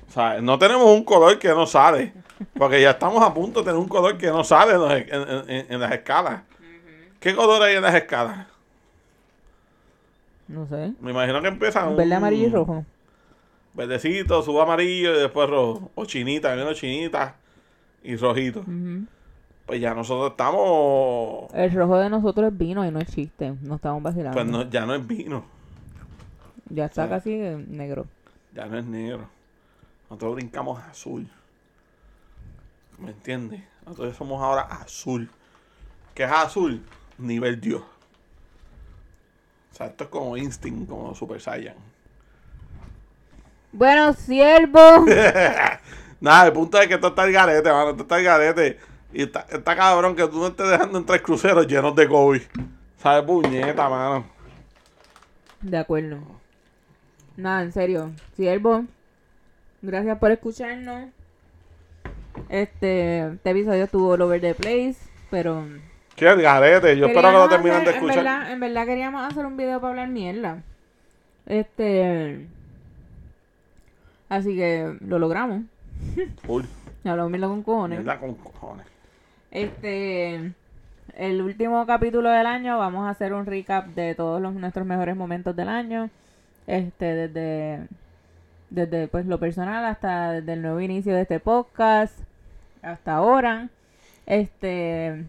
O sea, no tenemos un color que no sale. Porque ya estamos a punto de tener un color que no sale en, los- en- en- en las escalas. ¿Qué color hay en las escalas? No sé. Me imagino que empiezan un Verde, amarillo y rojo. Verdecito, subo amarillo y después rojo. O chinita, viene chinita y rojito. Pues ya nosotros estamos. El rojo de nosotros es vino y no es chiste. No estamos vacilando. Pues no, ya no es vino. Ya está casi negro. Ya no es negro. Nosotros brincamos azul. ¿Me entiendes? Nosotros somos ahora azul. ¿Qué es azul? Nivel Dios. O sea, esto es como Instinct, como Super Saiyan. Bueno, siervo. [LAUGHS] Nada, el punto es que esto está el garete, mano. Esto está el garete. Y está, está cabrón que tú no estés dejando entrar cruceros llenos de COVID. ¿Sabes? Puñeta, mano. de acuerdo. Nada, en serio. Siervo. Gracias por escucharnos. Este, este episodio estuvo all over the place. Pero. Qué el garete. Yo espero que lo terminen de escuchar. En verdad, en verdad queríamos hacer un video para hablar mierda. Este. Así que lo logramos. Full. [LAUGHS] Hablamos mierda con cojones. Mierda con cojones. Este. El último capítulo del año vamos a hacer un recap de todos los, nuestros mejores momentos del año. Este, desde. Desde pues lo personal hasta desde el nuevo inicio de este podcast. Hasta ahora. Este.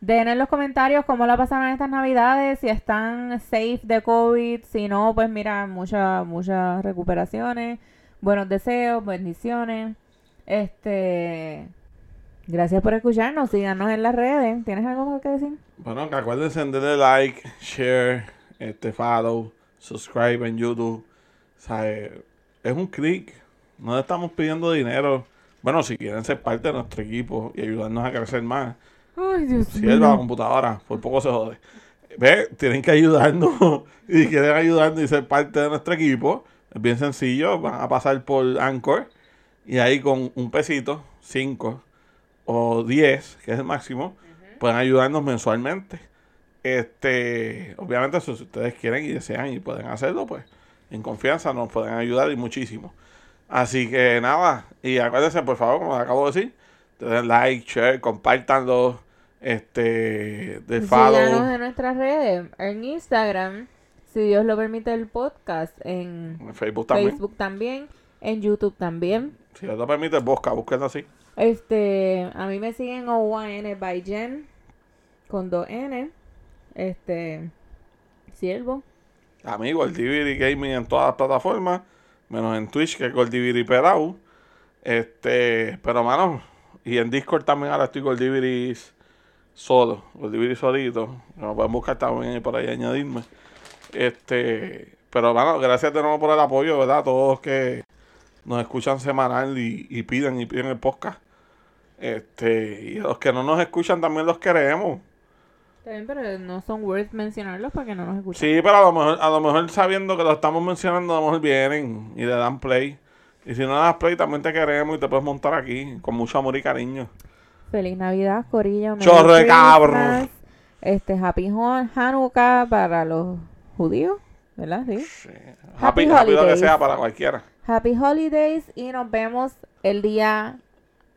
Den en los comentarios cómo la pasaron estas navidades, si están safe de COVID, si no, pues mira, muchas, muchas recuperaciones, buenos deseos, bendiciones. Este, gracias por escucharnos, síganos en las redes. ¿Tienes algo más que decir? Bueno, que acuérdense de darle like, share, este follow, subscribe en YouTube. O sea, eh, es un clic. No le estamos pidiendo dinero. Bueno, si quieren ser parte de nuestro equipo y ayudarnos a crecer más, Ay, Dios si es la computadora, por poco se jode. Ve, tienen que ayudarnos [LAUGHS] y quieren ayudarnos y ser parte de nuestro equipo. Es bien sencillo, van a pasar por Anchor y ahí con un pesito, 5 o 10, que es el máximo, pueden ayudarnos mensualmente. Este, obviamente, si ustedes quieren y desean y pueden hacerlo, pues en confianza nos pueden ayudar y muchísimo. Así que nada, y acuérdense, por favor, como acabo de decir, de dar like, share, compártanlo, este, de Síganos follow, en nuestras redes, en Instagram, si Dios lo permite, el podcast, en en Facebook también. Facebook también, en YouTube también. Si Dios lo permite, busca, búsquenlo así. Este, a mí me siguen OYN by Jen con dos N. Este, Siervo. A mí, Goldiviri Gaming en todas las plataformas, menos en Twitch, que es Goldiviri Perau. Este, pero mano, y en Discord también ahora estoy Goldiviri solo, Goldiviri solito. Me pueden buscar también por ahí añadirme. Este, pero mano, gracias de nuevo por el apoyo, ¿verdad? Todos los que nos escuchan semanal y, y piden y piden el podcast. Este, y a los que no nos escuchan también los queremos. Bien, pero no son worth mencionarlos para que no nos escuchen. Sí, pero a lo mejor, a lo mejor sabiendo que lo estamos mencionando, a lo mejor vienen y le dan play. Y si no le das play, también te queremos y te puedes montar aquí con mucho amor y cariño. Feliz Navidad, Corillo. Merry Chorro de. Christmas, Este, Happy Han- Hanukkah para los judíos, ¿verdad? Sí. Sí. Happy Happy, happy lo que holidays. sea para cualquiera. Happy Holidays y nos vemos el día,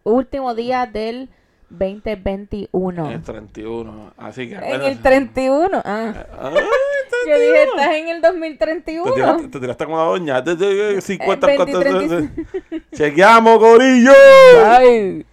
último día del 2021. El 31. Así que. En el 31. Ah. Ay, [LAUGHS] Yo dije, estás en el 2031. te, tiraste, te tiraste como una doña. Te- te- 50 Eh, 20, cuantos- 35. Chequeamos, gorillo. Ay.